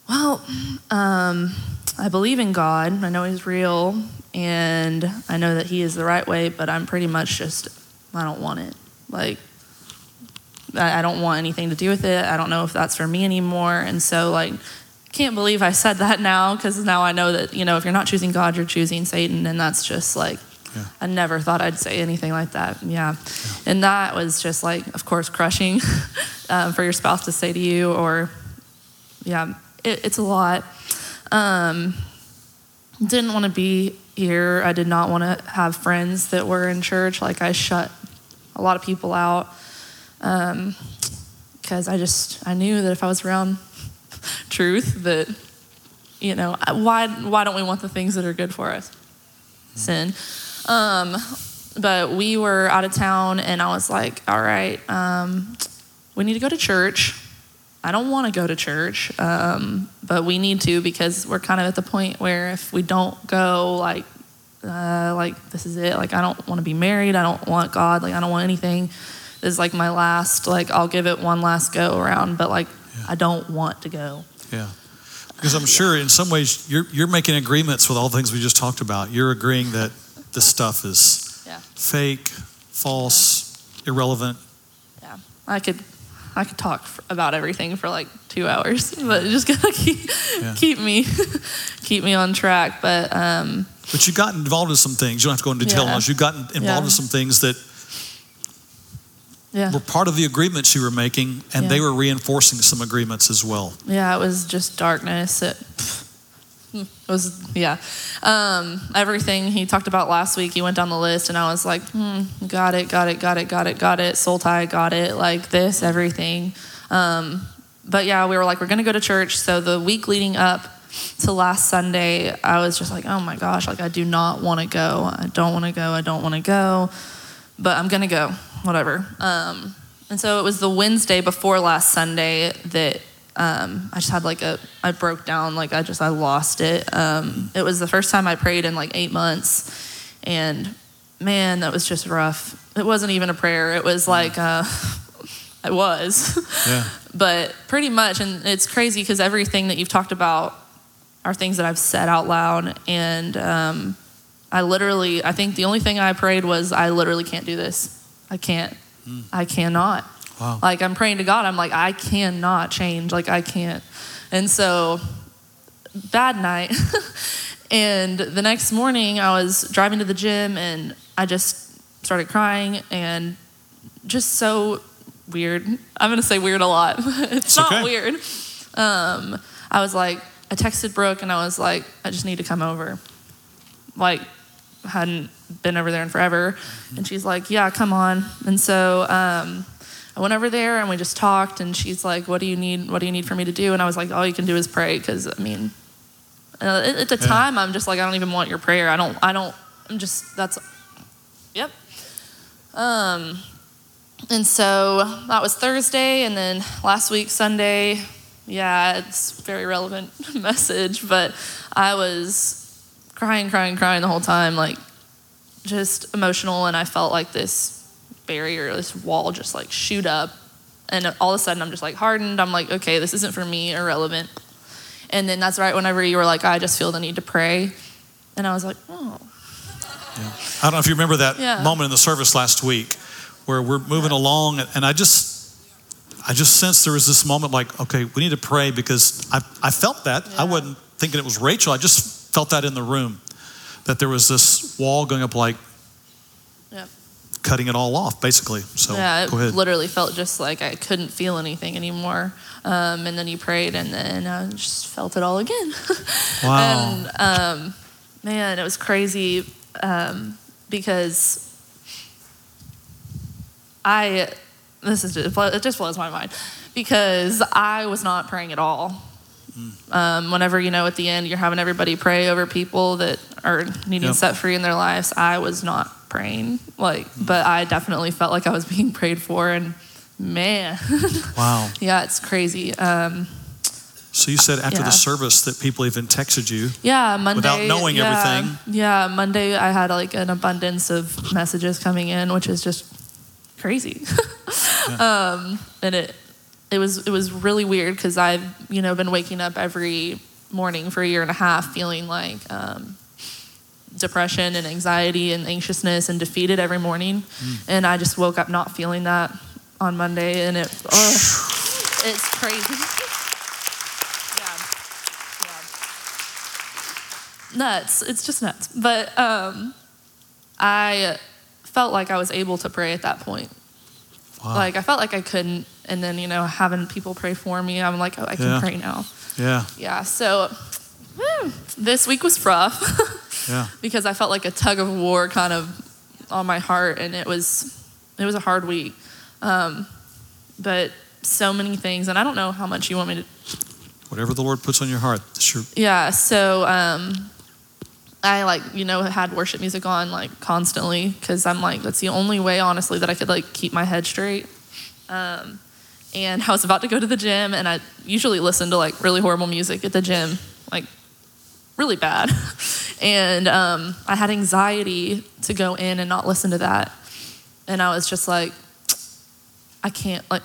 well, um, I believe in God. I know He's real, and I know that He is the right way, but I'm pretty much just, I don't want it. Like, I don't want anything to do with it. I don't know if that's for me anymore. And so, like, can't believe I said that now because now I know that, you know, if you're not choosing God, you're choosing Satan. And that's just like, yeah. I never thought I'd say anything like that. Yeah. yeah. And that was just like, of course, crushing um, for your spouse to say to you, or, yeah, it, it's a lot. Um, didn't want to be here. I did not want to have friends that were in church. Like, I shut a lot of people out because um, I just, I knew that if I was around truth, that you know, why why don't we want the things that are good for us? Sin. Um, but we were out of town, and I was like, all right, um, we need to go to church. I don't want to go to church, um, but we need to because we're kind of at the point where if we don't go, like, uh, like this is it. Like, I don't want to be married. I don't want God. Like, I don't want anything. This is like my last. Like, I'll give it one last go around, but like, yeah. I don't want to go. Yeah. Because I'm sure in some ways you're, you're making agreements with all the things we just talked about. You're agreeing that this stuff is yeah. fake, false, yeah. irrelevant. Yeah. I could I could talk about everything for like two hours, but just gotta keep yeah. keep me keep me on track. But um, but you got involved in some things. You don't have to go into detail yeah. on You got involved yeah. in some things that yeah. were part of the agreements you were making, and they were reinforcing some agreements as well. Yeah, it was just darkness. It, it was yeah. Um, everything he talked about last week he went down the list and i was like hmm, got it got it got it got it got it. Soul tie got it. Like this everything. Um, but yeah we were like we're gonna go to church. So the week leading up to last sunday i was just like oh my gosh like i do not want to go. I don't want to go. I don't want to go. But i'm gonna go. Whatever. Um, and so it was the wednesday before last sunday that um, I just had like a, I broke down, like I just, I lost it. Um, it was the first time I prayed in like eight months. And man, that was just rough. It wasn't even a prayer. It was like, uh, it was. Yeah. but pretty much, and it's crazy because everything that you've talked about are things that I've said out loud. And um, I literally, I think the only thing I prayed was, I literally can't do this. I can't. Mm. I cannot. Wow. Like I'm praying to God, I'm like, I cannot change. Like I can't. And so, bad night. and the next morning, I was driving to the gym and I just started crying and just so weird. I'm going to say weird a lot. it's not okay. weird. Um, I was like, I texted Brooke and I was like, I just need to come over. Like, hadn't been over there in forever. And she's like, Yeah, come on. And so um, I went over there and we just talked, and she's like, "What do you need? What do you need for me to do?" And I was like, "All you can do is pray," because I mean, uh, at the yeah. time, I'm just like, I don't even want your prayer. I don't. I don't. I'm just. That's. Yep. Um. And so that was Thursday, and then last week Sunday. Yeah, it's very relevant message, but I was crying, crying, crying the whole time, like just emotional, and I felt like this barrier, this wall just like shoot up. And all of a sudden, I'm just like hardened. I'm like, okay, this isn't for me, irrelevant. And then that's right whenever you were like, I just feel the need to pray. And I was like, oh. Yeah. I don't know if you remember that yeah. moment in the service last week where we're moving yeah. along, and I just, I just sensed there was this moment like, okay, we need to pray because I, I felt that. I wasn't thinking it was Rachel. I just felt that in the room, that there was this wall going up like, cutting it all off, basically. So yeah, it literally felt just like I couldn't feel anything anymore. Um, and then you prayed, and then I just felt it all again. Wow. and um, man, it was crazy um, because I this is just, it just blows my mind because I was not praying at all. Mm. Um, whenever you know at the end you're having everybody pray over people that are needing yep. set free in their lives, I was not praying. Like, but I definitely felt like I was being prayed for, and man, wow, yeah, it's crazy. Um, so you said after yeah. the service that people even texted you, yeah, Monday, without knowing yeah, everything. Yeah, Monday I had like an abundance of messages coming in, which is just crazy. yeah. um, and it it was it was really weird because I've you know been waking up every morning for a year and a half feeling like um, depression and anxiety and anxiousness and defeated every morning. Mm. And I just woke up not feeling that on Monday, and it oh, it's crazy. yeah, yeah, nuts. It's just nuts. But um, I felt like I was able to pray at that point. Wow. Like I felt like I couldn't, and then you know having people pray for me, I'm like, oh, I can yeah. pray now. Yeah. Yeah. So this week was rough. Yeah. because I felt like a tug of war kind of on my heart, and it was it was a hard week. Um, but so many things, and I don't know how much you want me to Whatever the Lord puts on your heart. Sure. Yeah, so um, I like you know had worship music on like constantly because I'm like that's the only way honestly that I could like keep my head straight. Um, and I was about to go to the gym, and I usually listen to like really horrible music at the gym, like really bad. and um, I had anxiety to go in and not listen to that, and I was just like, I can't like.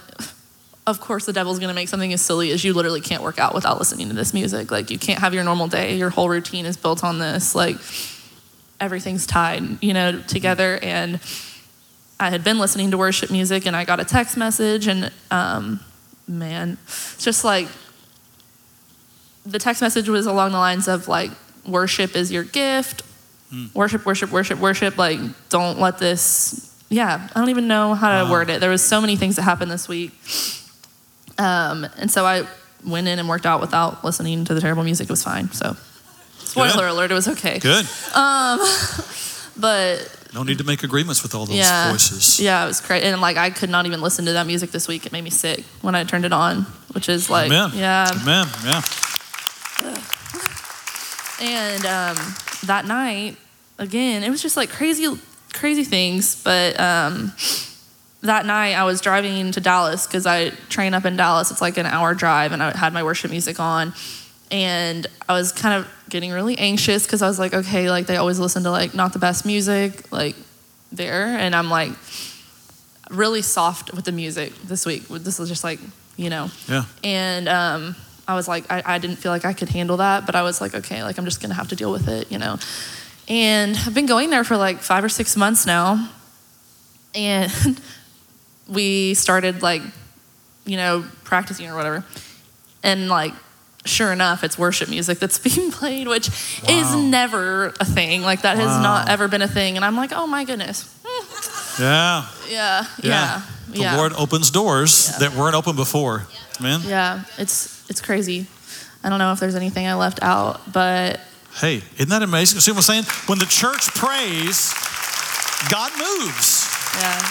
Of course, the devil's gonna make something as silly as you literally can't work out without listening to this music. Like, you can't have your normal day. Your whole routine is built on this. Like, everything's tied, you know, together. And I had been listening to worship music and I got a text message, and um, man, it's just like the text message was along the lines of like, worship is your gift, worship, worship, worship, worship. Like, don't let this, yeah, I don't even know how to Wow. word it. There was so many things that happened this week. Um, and so I went in and worked out without listening to the terrible music. It was fine. So, spoiler Good. alert, it was okay. Good. Um, But No need to make agreements with all those yeah, voices. yeah, it was great. And like I could not even listen to that music this week. It made me sick when I turned it on, which is like, Amen. yeah. Amen. Yeah. And um, that night, again, it was just like crazy, crazy things. But um, that night, I was driving to Dallas because I train up in Dallas. It's like an hour drive, and I had my worship music on. And I was kind of getting really anxious because I was like, okay, like they always listen to like not the best music, like there. And I'm like really soft with the music this week. This was just like, you know, Yeah. and um, I was like, I, I didn't feel like I could handle that, but I was like, okay, like I'm just gonna have to deal with it, you know. And I've been going there for like five or six months now, and we started like, you know, practicing or whatever, and like. Sure enough, it's worship music that's being played, which is never a thing. Like that has not ever been a thing. And I'm like, oh my goodness, Yeah. yeah, yeah, The yeah. Lord opens doors Yeah. that weren't open before. Amen. Yeah, it's it's crazy. I don't know if there's anything I left out, but Hey, isn't that amazing? See what I'm saying? When the church prays, God moves. yeah,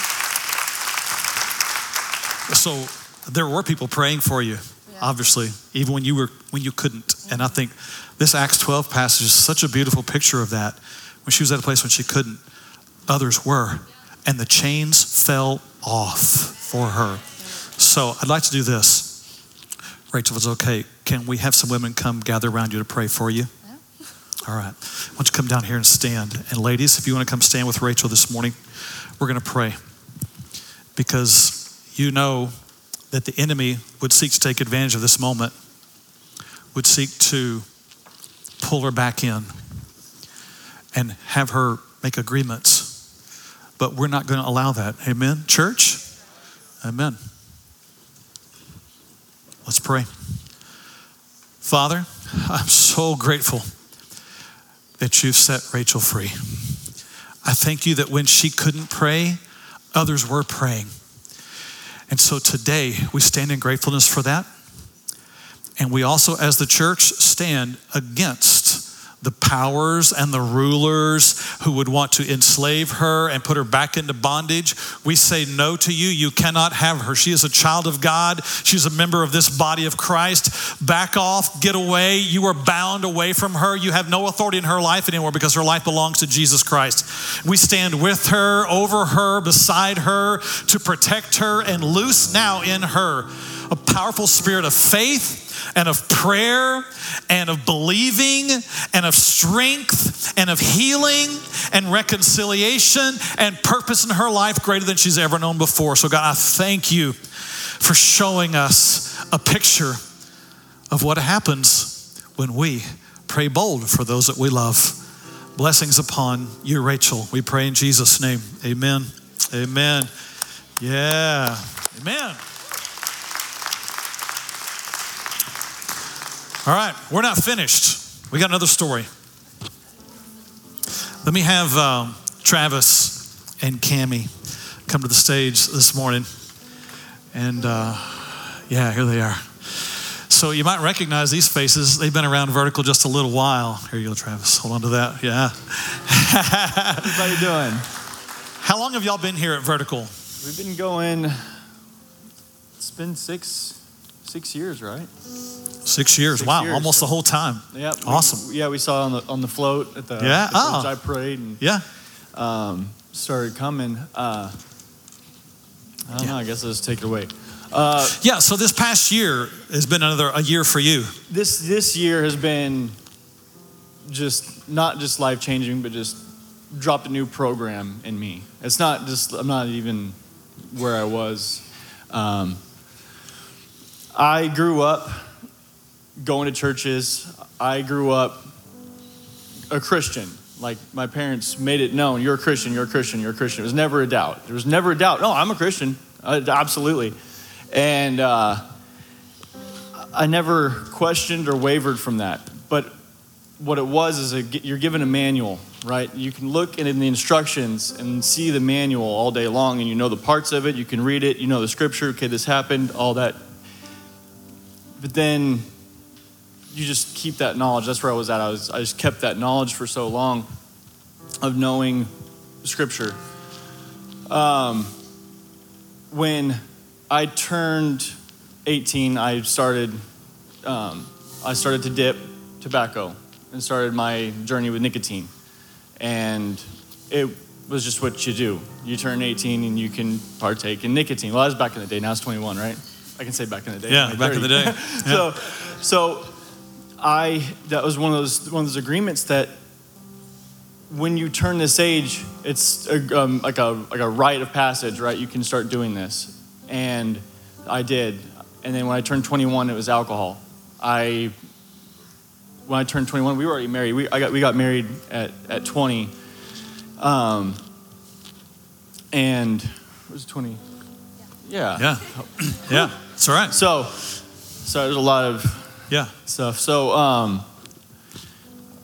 So there were people praying for you, obviously, even when you were when you couldn't. And I think this Acts 12 passage is such a beautiful picture of that. When she was at a place when she couldn't, others were, and the chains fell off for her. So I'd like to do this. Rachel, it's okay, can we have some women come gather around you to pray for you? All right. Why don't you come down here and stand? And ladies, if you want to come stand with Rachel this morning, we're going to pray because you know that the enemy would seek to take advantage of this moment, would seek to pull her back in and have her make agreements. But we're not going to allow that. Amen. Church? Amen. Let's pray. Father, I'm so grateful that you've set Rachel free. I thank you that when she couldn't pray, others were praying. And so today we stand in gratefulness for that. And we also, as the church, stand against the powers and the rulers who would want to enslave her and put her back into bondage. We say no to you. You cannot have her. She is a child of God. She's a member of this body of Christ. Back off, get away. You are bound away from her. You have no authority in her life anymore because her life belongs to Jesus Christ. We stand with her, over her, beside her to protect her and loose now in her powerful spirit of faith and of prayer and of believing and of strength and of healing and reconciliation and purpose in her life greater than she's ever known before. So, God, I thank you for showing us a picture of what happens when we pray bold for those that we love. Blessings upon you, Rachel. We pray in Jesus' name. Amen. Amen. Yeah. Amen. All right, we're not finished. We got another story. Let me have um, Travis and Cami come to the stage this morning. And uh, yeah, here they are. So you might recognize these faces. They've been around vertical just a little while. Here you go, Travis. Hold on to that. Yeah. How you doing? How long have y'all been here at Vertical? We've been going. It's been six six years, right? Six years. Six wow, years, almost the whole time. Yeah. we- Awesome. yeah, we saw it on the on the float at the Yeah? the Oh. I prayed and Yeah. um, started coming. Uh, I don't Yeah. know. I guess I'll just take it away. Uh, Yeah. So this past year has been another a year for you. this this year has been just not just life changing, but just dropped a new program in me. It's not just I'm not even where I was. Um, I grew up going to churches. I grew up a Christian. Like my parents made it known, you're a Christian, you're a Christian, you're a Christian. It was never a doubt. There was never a doubt. No, I'm a Christian, uh, absolutely. And uh, I never questioned or wavered from that. But what it was is a, you're given a manual, right? You can look in the instructions and see the manual all day long, and you know the parts of it. You can read it. You know the scripture. Okay, this happened. All that. But then you just keep that knowledge. That's where I was at. I was. I just kept that knowledge for so long of knowing scripture. Um, when I turned 18, I started. Um, I started to dip tobacco and started my journey with nicotine. And it was just what you do. You turn 18 and you can partake in nicotine. Well, that was back in the day. Now it's 21, right? I can say back in the day. Yeah, back in the 30. day. so, so I that was one of those one of those agreements that when you turn this age, it's a, um, like a like a rite of passage, right? You can start doing this, and I did. And then when I turned 21, it was alcohol. I when I turned 21, we were already married. We I got we got married at at 20, um, and was it was 20. Yeah. Yeah. Yeah. It's all right. So, so there's a lot of Yeah. stuff. So um,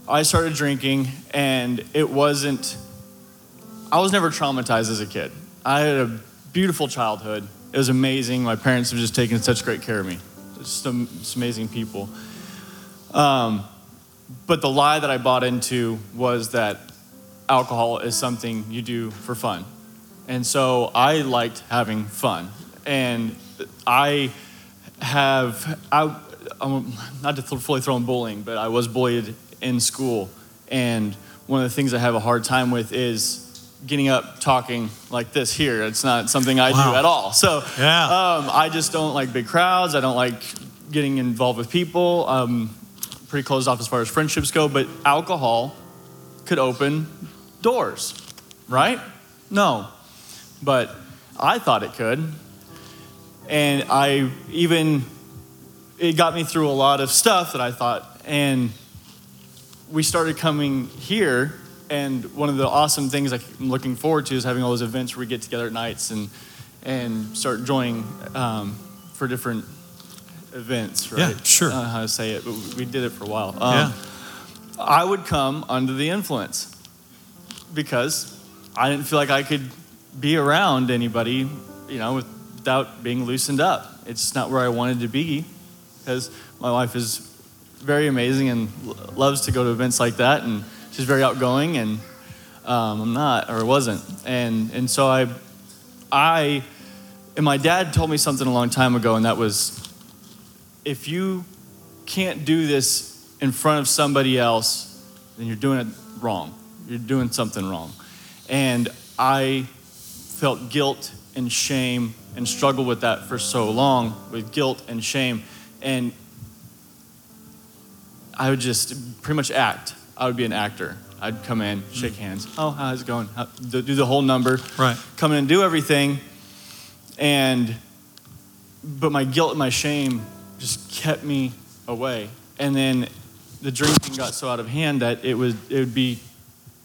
I started drinking, and it wasn't. I was never traumatized as a kid. I had a beautiful childhood. It was amazing. My parents have just taken such great care of me. Just, am- just amazing people. Um, but the lie that I bought into was that alcohol is something you do for fun. And so I liked having fun. And I have, I, I'm not to th- fully throw in bullying, but I was bullied in school. And one of the things I have a hard time with is getting up talking like this here. It's not something I Wow. do at all. So Yeah. um, I just don't like big crowds. I don't like getting involved with people. Um, pretty closed off as far as friendships go, but alcohol could open doors, right? No. But I thought it could. And I even, it got me through a lot of stuff that I thought. And we started coming here. And one of the awesome things I'm looking forward to is having all those events where we get together at nights and, and start joining um, for different events, right? Yeah, sure. I don't know how to say it, but we did it for a while. Um, Yeah. I would come under the influence because I didn't feel like I could be around anybody, you know, without being loosened up. It's not where I wanted to be because my wife is very amazing and l- loves to go to events like that, and she's very outgoing, and um, I'm not or wasn't, and and so I, I, and my dad told me something a long time ago, and that was, if you can't do this in front of somebody else, then you're doing it wrong. You're doing something wrong. And I felt guilt and shame and struggled with that for so long with guilt and shame. And I would just pretty much act. I would be an actor. I'd come in, shake mm. hands. Oh, how's it going? How, do do the whole number. Right. Come in and do everything. And, but my guilt and my shame just kept me away. And then the drinking got so out of hand that it would, it would be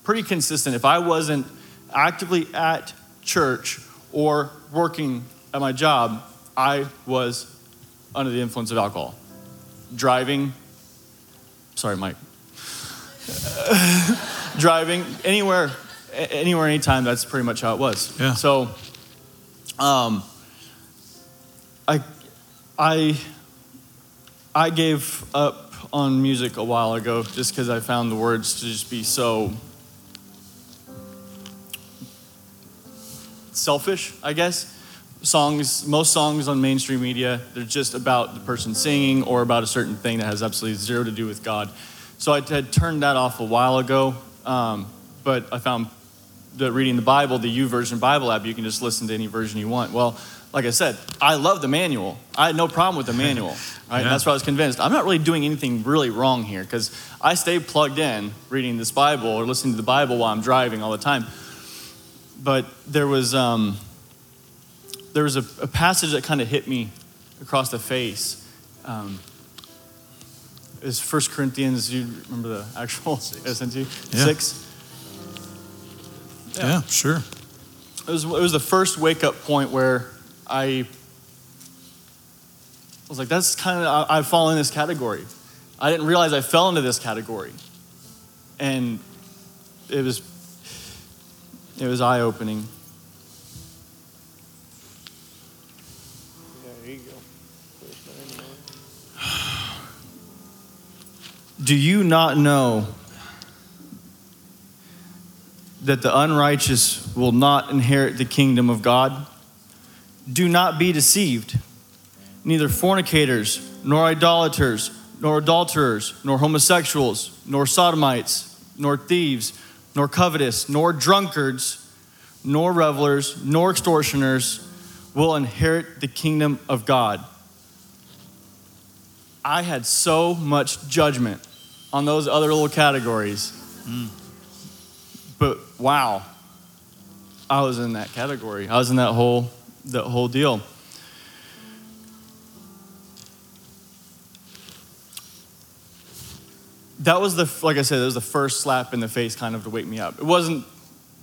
pretty consistent. If I wasn't actively at church or working at my job, I was under the influence of alcohol. Driving, sorry, Mike. Driving anywhere, anywhere, anytime. That's pretty much how it was. Yeah. So, um, I, I, I gave up on music a while ago just because I found the words to just be so selfish, I guess. Songs, most songs on mainstream media, they're just about the person singing or about a certain thing that has absolutely zero to do with God. So I had turned that off a while ago, um, but I found that reading the Bible, the YouVersion Bible app, you can just listen to any version you want. Well, like I said, I love the manual. I had no problem with the manual. Right? Yeah. That's why I was convinced. I'm not really doing anything really wrong here because I stay plugged in reading this Bible or listening to the Bible while I'm driving all the time. But there was um, there was a, a passage that kind of hit me across the face. Um, is First Corinthians? You remember the actual SNT Yeah. six? Yeah, sure. It was, it was the first wake up point where I was like, that's kind of, I, I fall in this category. I didn't realize I fell into this category. And it was, it was eye opening. There you go. Verse 91. Do you not know that the unrighteous will not inherit the kingdom of God? Do not be deceived. Neither fornicators, nor idolaters, nor adulterers, nor homosexuals, nor sodomites, nor thieves, nor covetous, nor drunkards, nor revelers, nor extortioners will inherit the kingdom of God. I had so much judgment on those other little categories. But wow, I was in that category. I was in that whole that whole deal. That was the like I said, that was the first slap in the face kind of to wake me up. It wasn't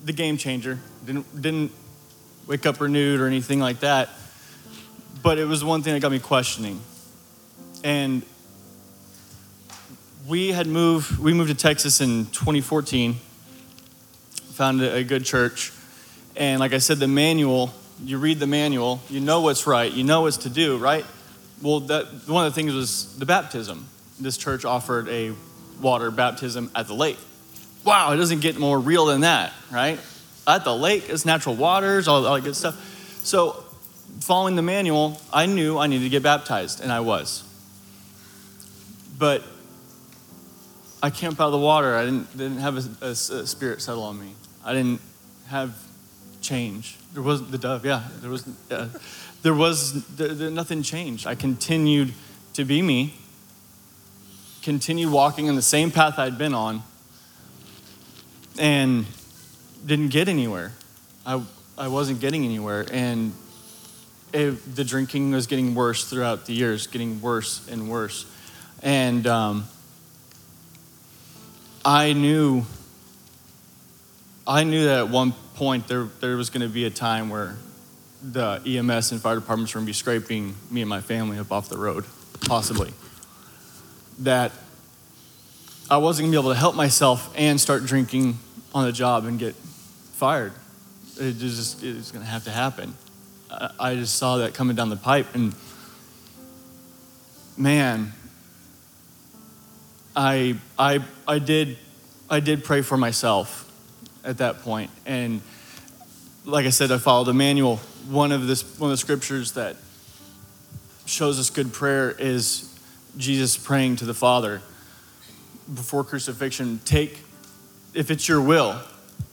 the game changer. Didn't didn't wake up renewed or anything like that. But it was one thing that got me questioning. And we had moved we moved to texas in 2014 found a good church. And like i said the manual you read the manual you know what's right you know what's to do right? Well that one of the things was the baptism. This church offered a water baptism at the lake. Wow it doesn't get more real than that right? At the lake it's natural waters all, all that good stuff. So following the manual i knew i needed to get baptized and i was but I camped out of the water. I didn't, didn't have a, a- a spirit settle on me. I didn't have change. There wasn't the dove, yeah. There was, uh, there was there, there- nothing changed. I continued to be me, continued walking in the same path I'd been on, and didn't get anywhere. I, I wasn't getting anywhere. And it, the drinking was getting worse throughout the years, getting worse and worse. And um, I knew, I knew that at one point there, there was going to be a time where the EMS and fire departments were going to be scraping me and my family up off the road, possibly. That I wasn't going to be able to help myself and start drinking on the job and get fired. It just it was going to have to happen. I just saw that coming down the pipe, and man, I, I, I, did, I did pray for myself at that point. And like I said, I followed the manual. One of, this, one of the scriptures that shows us good prayer is Jesus praying to the Father before crucifixion Take, if it's your will,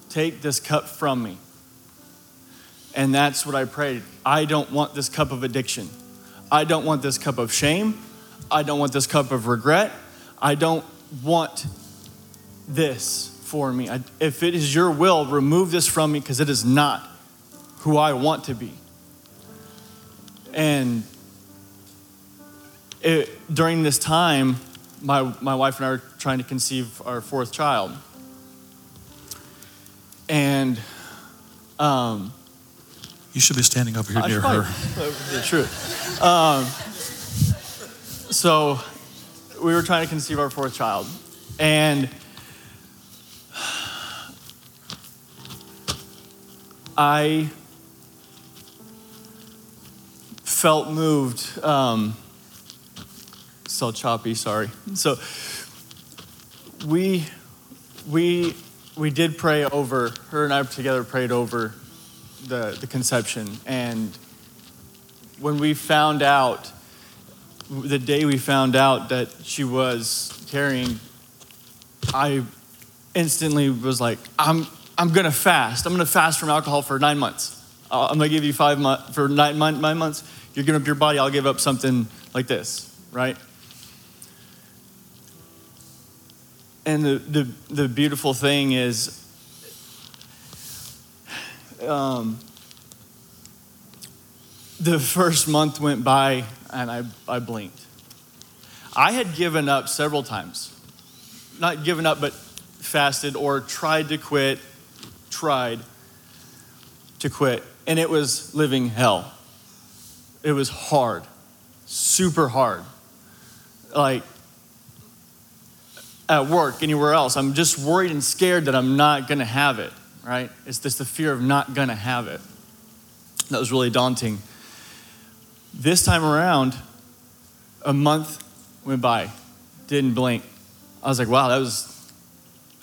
take this cup from me. And that's what I prayed. I don't want this cup of addiction. I don't want this cup of shame. I don't want this cup of regret. I don't want this for me. I, if it is your will, remove this from me because it is not who I want to be. And it, during this time, my, my wife and I were trying to conceive our fourth child. And um, You should be standing over here I near her. The truth. Um, so we were trying to conceive our fourth child, and I felt moved. Um, so choppy, sorry. So we we we did pray over her and I together prayed over the the conception and when we found out, the day we found out that she was carrying, I instantly was like, I'm, I'm gonna fast. I'm gonna fast from alcohol for nine months. Uh, I'm gonna give you five months, for nine, nine months, you're giving up your body, I'll give up something like this, right? And the, the, the beautiful thing is, um, the first month went by and I, I blinked. I had given up several times. Not given up, but fasted or tried to quit, tried to quit. And it was living hell. It was hard, super hard. Like at work, anywhere else, I'm just worried and scared that I'm not gonna have it, right? It's just the fear of not gonna have it. That was really daunting. This time around, a month went by, didn't blink. I was like, wow, that was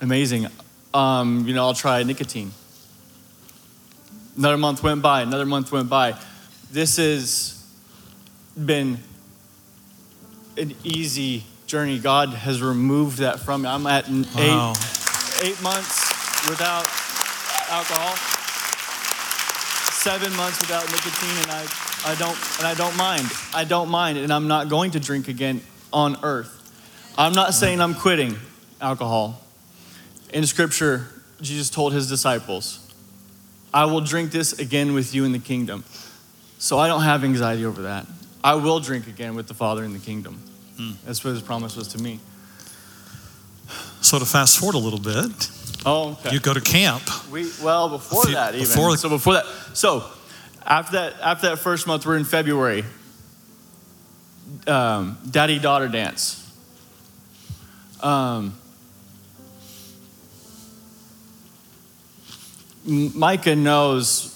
amazing. Um, you know, I'll try nicotine. Another month went by, another month went by. This has been an easy journey. God has removed that from me. I'm at Wow. eight, eight months without alcohol, seven months without nicotine, and I, I don't and I don't mind. I don't mind, and I'm not going to drink again on earth. I'm not saying I'm quitting alcohol. In scripture, Jesus told his disciples, I will drink this again with you in the kingdom. So I don't have anxiety over that. I will drink again with the Father in the kingdom. Hmm. That's what his promise was to me. So to fast forward a little bit, Oh, okay. you go to camp. We well before few- that even. before the- so before that. So after that after that first month, we're in February. Um, Daddy daughter dance. Um, Micah knows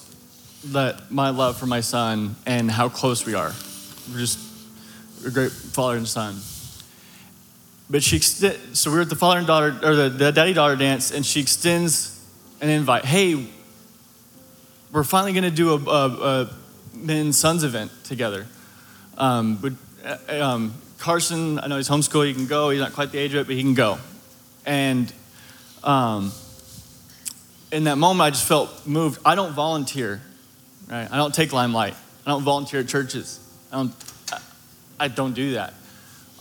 that my love for my son and how close we are. We're just a great father and son. But she so we were at the father and daughter or the, the daddy daughter dance, and she extends an invite. Hey, we're finally going to do a, a, a men's sons event together. Um, but uh, um, Carson, I know he's homeschooled. He can go. He's not quite the age of it, but he can go. And um, in that moment, I just felt moved. I don't volunteer, right? I don't take limelight. I don't volunteer at churches. I don't. I, I don't do that.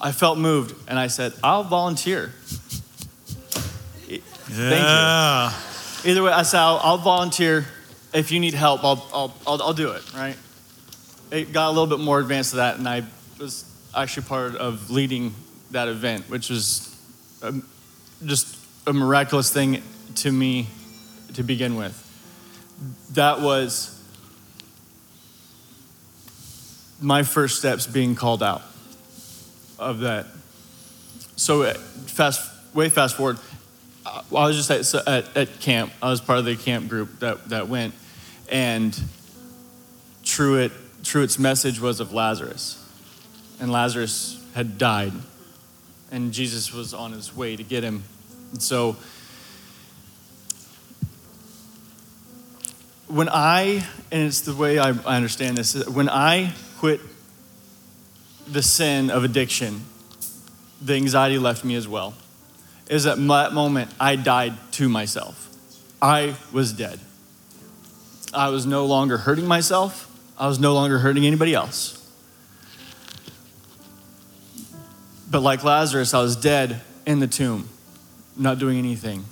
I felt moved, and I said, "I'll volunteer." Thank you. Yeah. Either way, I said, I'll, I'll volunteer. If you need help, I'll, I'll, I'll, I'll do it, right? It got a little bit more advanced to that, and I was actually part of leading that event, which was um, just a miraculous thing to me to begin with. That was my first steps being called out of that. So, uh, fast, way fast forward, I was just at, at, at camp. I was part of the camp group that, that went, and Truett, Truett's message was of Lazarus, and Lazarus had died, and Jesus was on his way to get him. And so, when I, and it's the way I, I understand this, when I quit the sin of addiction, the anxiety left me as well is at that moment I died to myself. I was dead. I was no longer hurting myself. I was no longer hurting anybody else. But like Lazarus, I was dead in the tomb, not doing anything.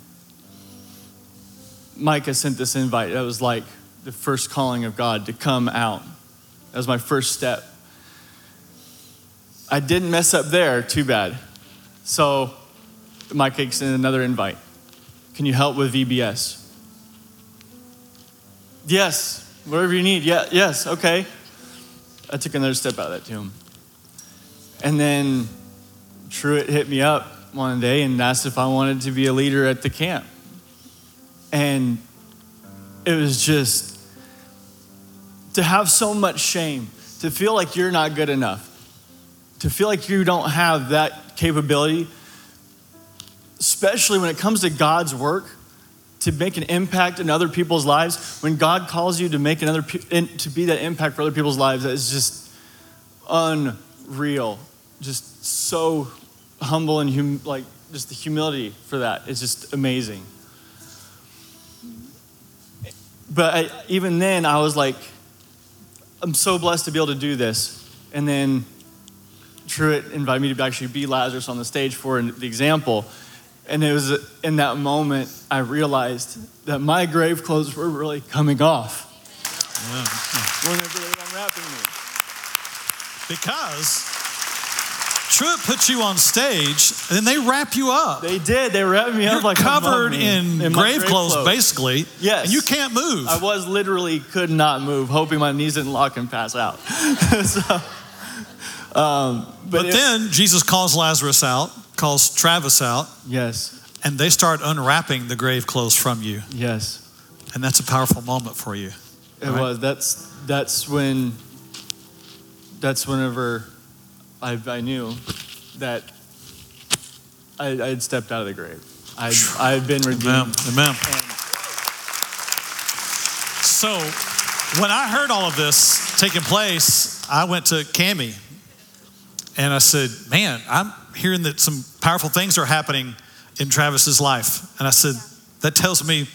Micah sent this invite. That was like the first calling of God to come out. That was my first step. I didn't mess up there too bad. So Micah sent another invite. Can you help with VBS? Yes, whatever you need. Yeah, yes, okay. I took another step out of that tomb. And then Truett hit me up one day and asked if I wanted to be a leader at the camp. And it was just to have so much shame, to feel like you're not good enough, to feel like you don't have that capability especially when it comes to God's work, to make an impact in other people's lives, when God calls you to make another to be that impact for other people's lives, that is just unreal. Just so humble and hum- like just the humility for that is just amazing. But I, even then, I was like, I'm so blessed to be able to do this. And then Truett invited me to actually be Lazarus on the stage for the example. And it was in that moment I realized that my grave clothes were really coming off whenever they were unwrapping me. Because Truett put you on stage, and then they wrap you up. They did. They wrapped me You're up like covered mummy in, my grave, clothes, basically. Yes. And you can't move. I was literally could not move, hoping my knees didn't lock and pass out. so, um, but but it- then Jesus calls Lazarus out, calls Travis out, yes, and they start unwrapping the grave clothes from you. yes, And that's a powerful moment for you. it Right. was. That's that's when. That's whenever I, I knew that I, I had stepped out of the grave. I I had been redeemed. Amen. Amen. And So when I heard all of this taking place, I went to Cami and I said, Man, I'm hearing that some powerful things are happening in Travis's life. And I said, That tells me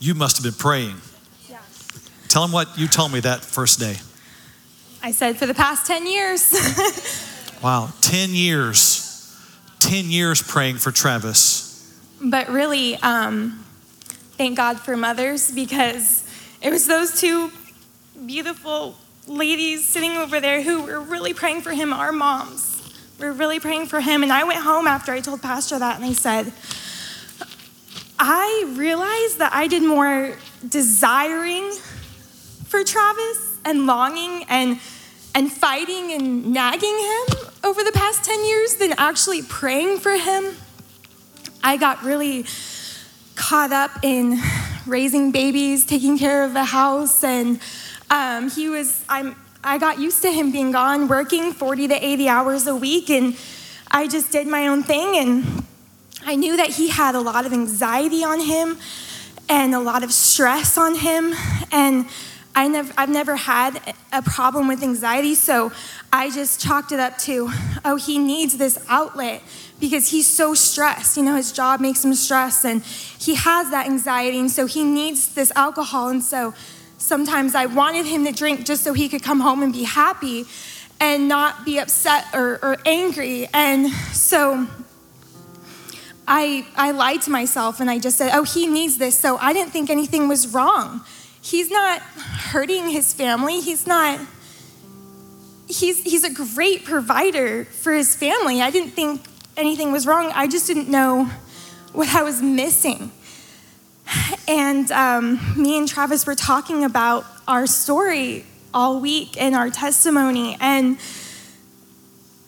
you must have been praying. Yeah. Tell him what you told me that first day. I said for the past 10 years. Wow, 10 years. 10 years praying for Travis. but really, um, thank God for mothers because it was those two beautiful ladies sitting over there who were really praying for him, our moms. We were really praying for him. And I went home after I told Pastor that and I said, I realized that I did more desiring for Travis and longing and and fighting and nagging him over the past 10 years than actually praying for him. I got really caught up in raising babies, taking care of the house, and um, he was, I'm, I got used to him being gone, working 40 to 80 hours a week, and I just did my own thing, and I knew that he had a lot of anxiety on him and a lot of stress on him, and I never, I've never had a problem with anxiety, so I just chalked it up to, oh, he needs this outlet because he's so stressed. You know, his job makes him stressed, and he has that anxiety, and so he needs this alcohol. And so sometimes I wanted him to drink just so he could come home and be happy and not be upset or, or angry. And so I, I lied to myself and I just said, oh, he needs this. So I didn't think anything was wrong. He's not hurting his family. He's not, he's, he's a great provider for his family. I didn't think anything was wrong. I just didn't know what I was missing. And um, me and Travis were talking about our story all week and our testimony. And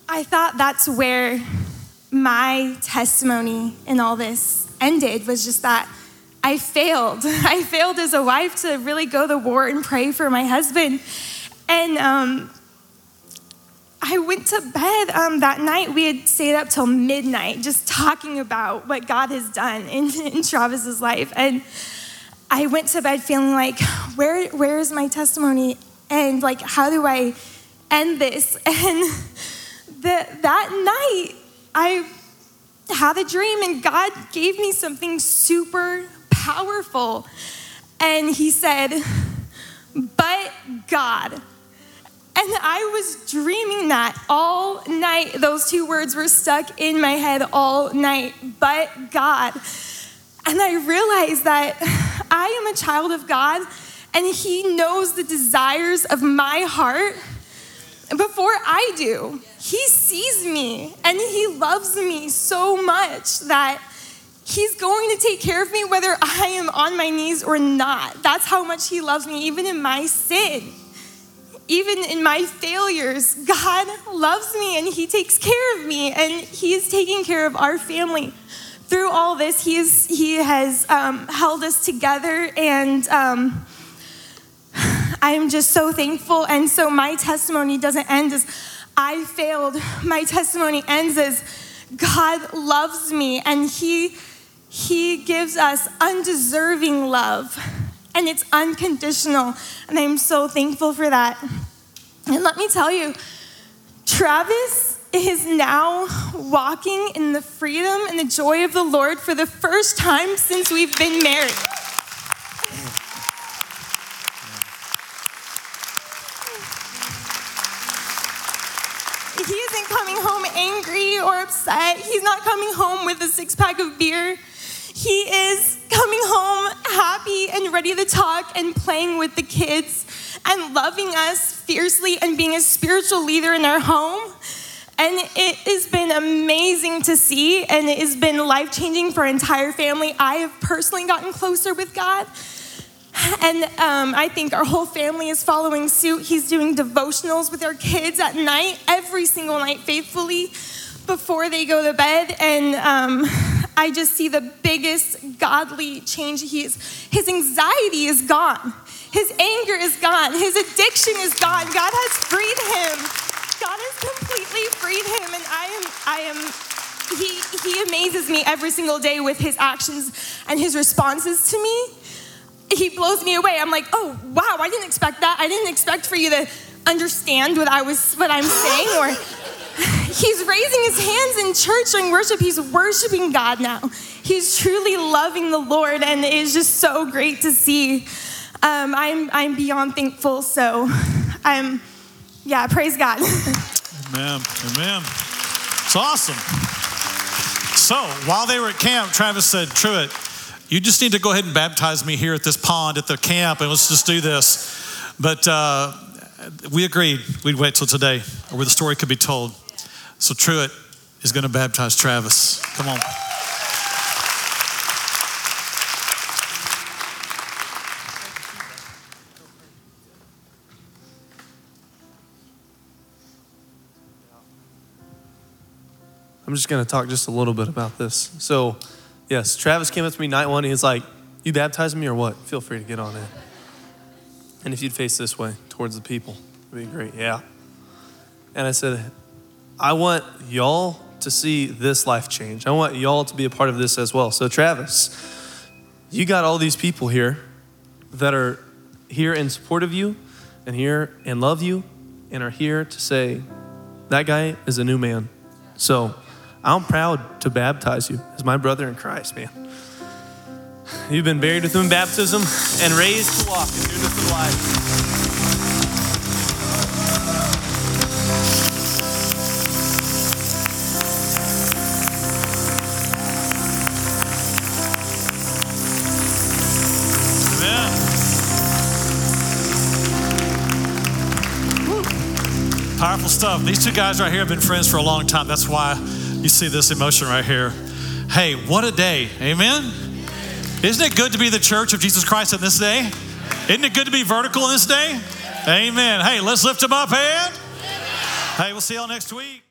I thought that's where my testimony in all this ended was just that I failed. I failed as a wife to really go to war and pray for my husband. And um, I went to bed um, that night. We had stayed up till midnight just talking about what God has done in, in Travis's life. And I went to bed feeling like, where, where is my testimony? And like, how do I end this? And the, that night, I had a dream, and God gave me something super powerful. And He said, But God. And I was dreaming that all night. Those two words were stuck in my head all night. But God. And I realized that I am a child of God and He knows the desires of my heart before I do. He sees me and He loves me so much that He's going to take care of me whether I am on my knees or not. That's how much He loves me, even in my sin even in my failures, God loves me and He takes care of me, and He is taking care of our family. Through all this, He, is, he has um, held us together, and um, I am just so thankful. And so, my testimony doesn't end as I failed, my testimony ends as God loves me, and He He gives us undeserving love, and it's unconditional. And I'm so thankful for that. And let me tell you, Travis is now walking in the freedom and the joy of the Lord for the first time since we've been married. He isn't coming home angry or upset. He's not coming home with a six pack of beer. He is coming home happy and ready to talk and playing with the kids and loving us fiercely and being a spiritual leader in our home. And it has been amazing to see, and it has been life changing for our entire family. I have personally gotten closer with God. And um, I think our whole family is following suit. He's doing devotionals with our kids at night, every single night, faithfully, before they go to bed. And um, I just see the biggest godly change. He is, his anxiety is gone, his anger is gone, his addiction is gone. God has freed him. God has completely freed him, and I am, I am. He, he amazes me every single day with his actions and his responses to me he blows me away. I'm like, oh wow, I didn't expect that. I didn't expect for you to understand what I was what I'm saying. Or he's raising his hands in church during worship. He's worshiping God now. He's truly loving the Lord, and it is just so great to see. Um, I'm I'm beyond thankful. So I'm yeah, praise God. Amen. Amen. It's awesome. So while they were at camp, Travis said, Truett, you just need to go ahead and baptize me here at this pond at the camp and let's just do this. But uh, we agreed we'd wait till today where the story could be told. So Truett is going to baptize Travis. Come on. I'm just going to talk just a little bit about this. So, yes, Travis came up to me night one. He's like, You baptizing me or what? Feel free to get on in. And if you'd face this way towards the people, it'd be great. Yeah. And I said, I want y'all to see this life change. I want y'all to be a part of this as well. So, Travis, you got all these people here that are here in support of you and here and love you and are here to say, that guy is a new man. So, I'm proud to baptize you as my brother in Christ, man. You've been buried with him in baptism and raised to walk in newness of life. Stuff. These two guys right here have been friends for a long time. That's why you see this emotion right here. Hey, what a day. Amen. Isn't it good to be the church of Jesus Christ in this day? Isn't it good to be vertical in this day? Amen. Hey, let's lift them up and hey, we'll see y'all next week.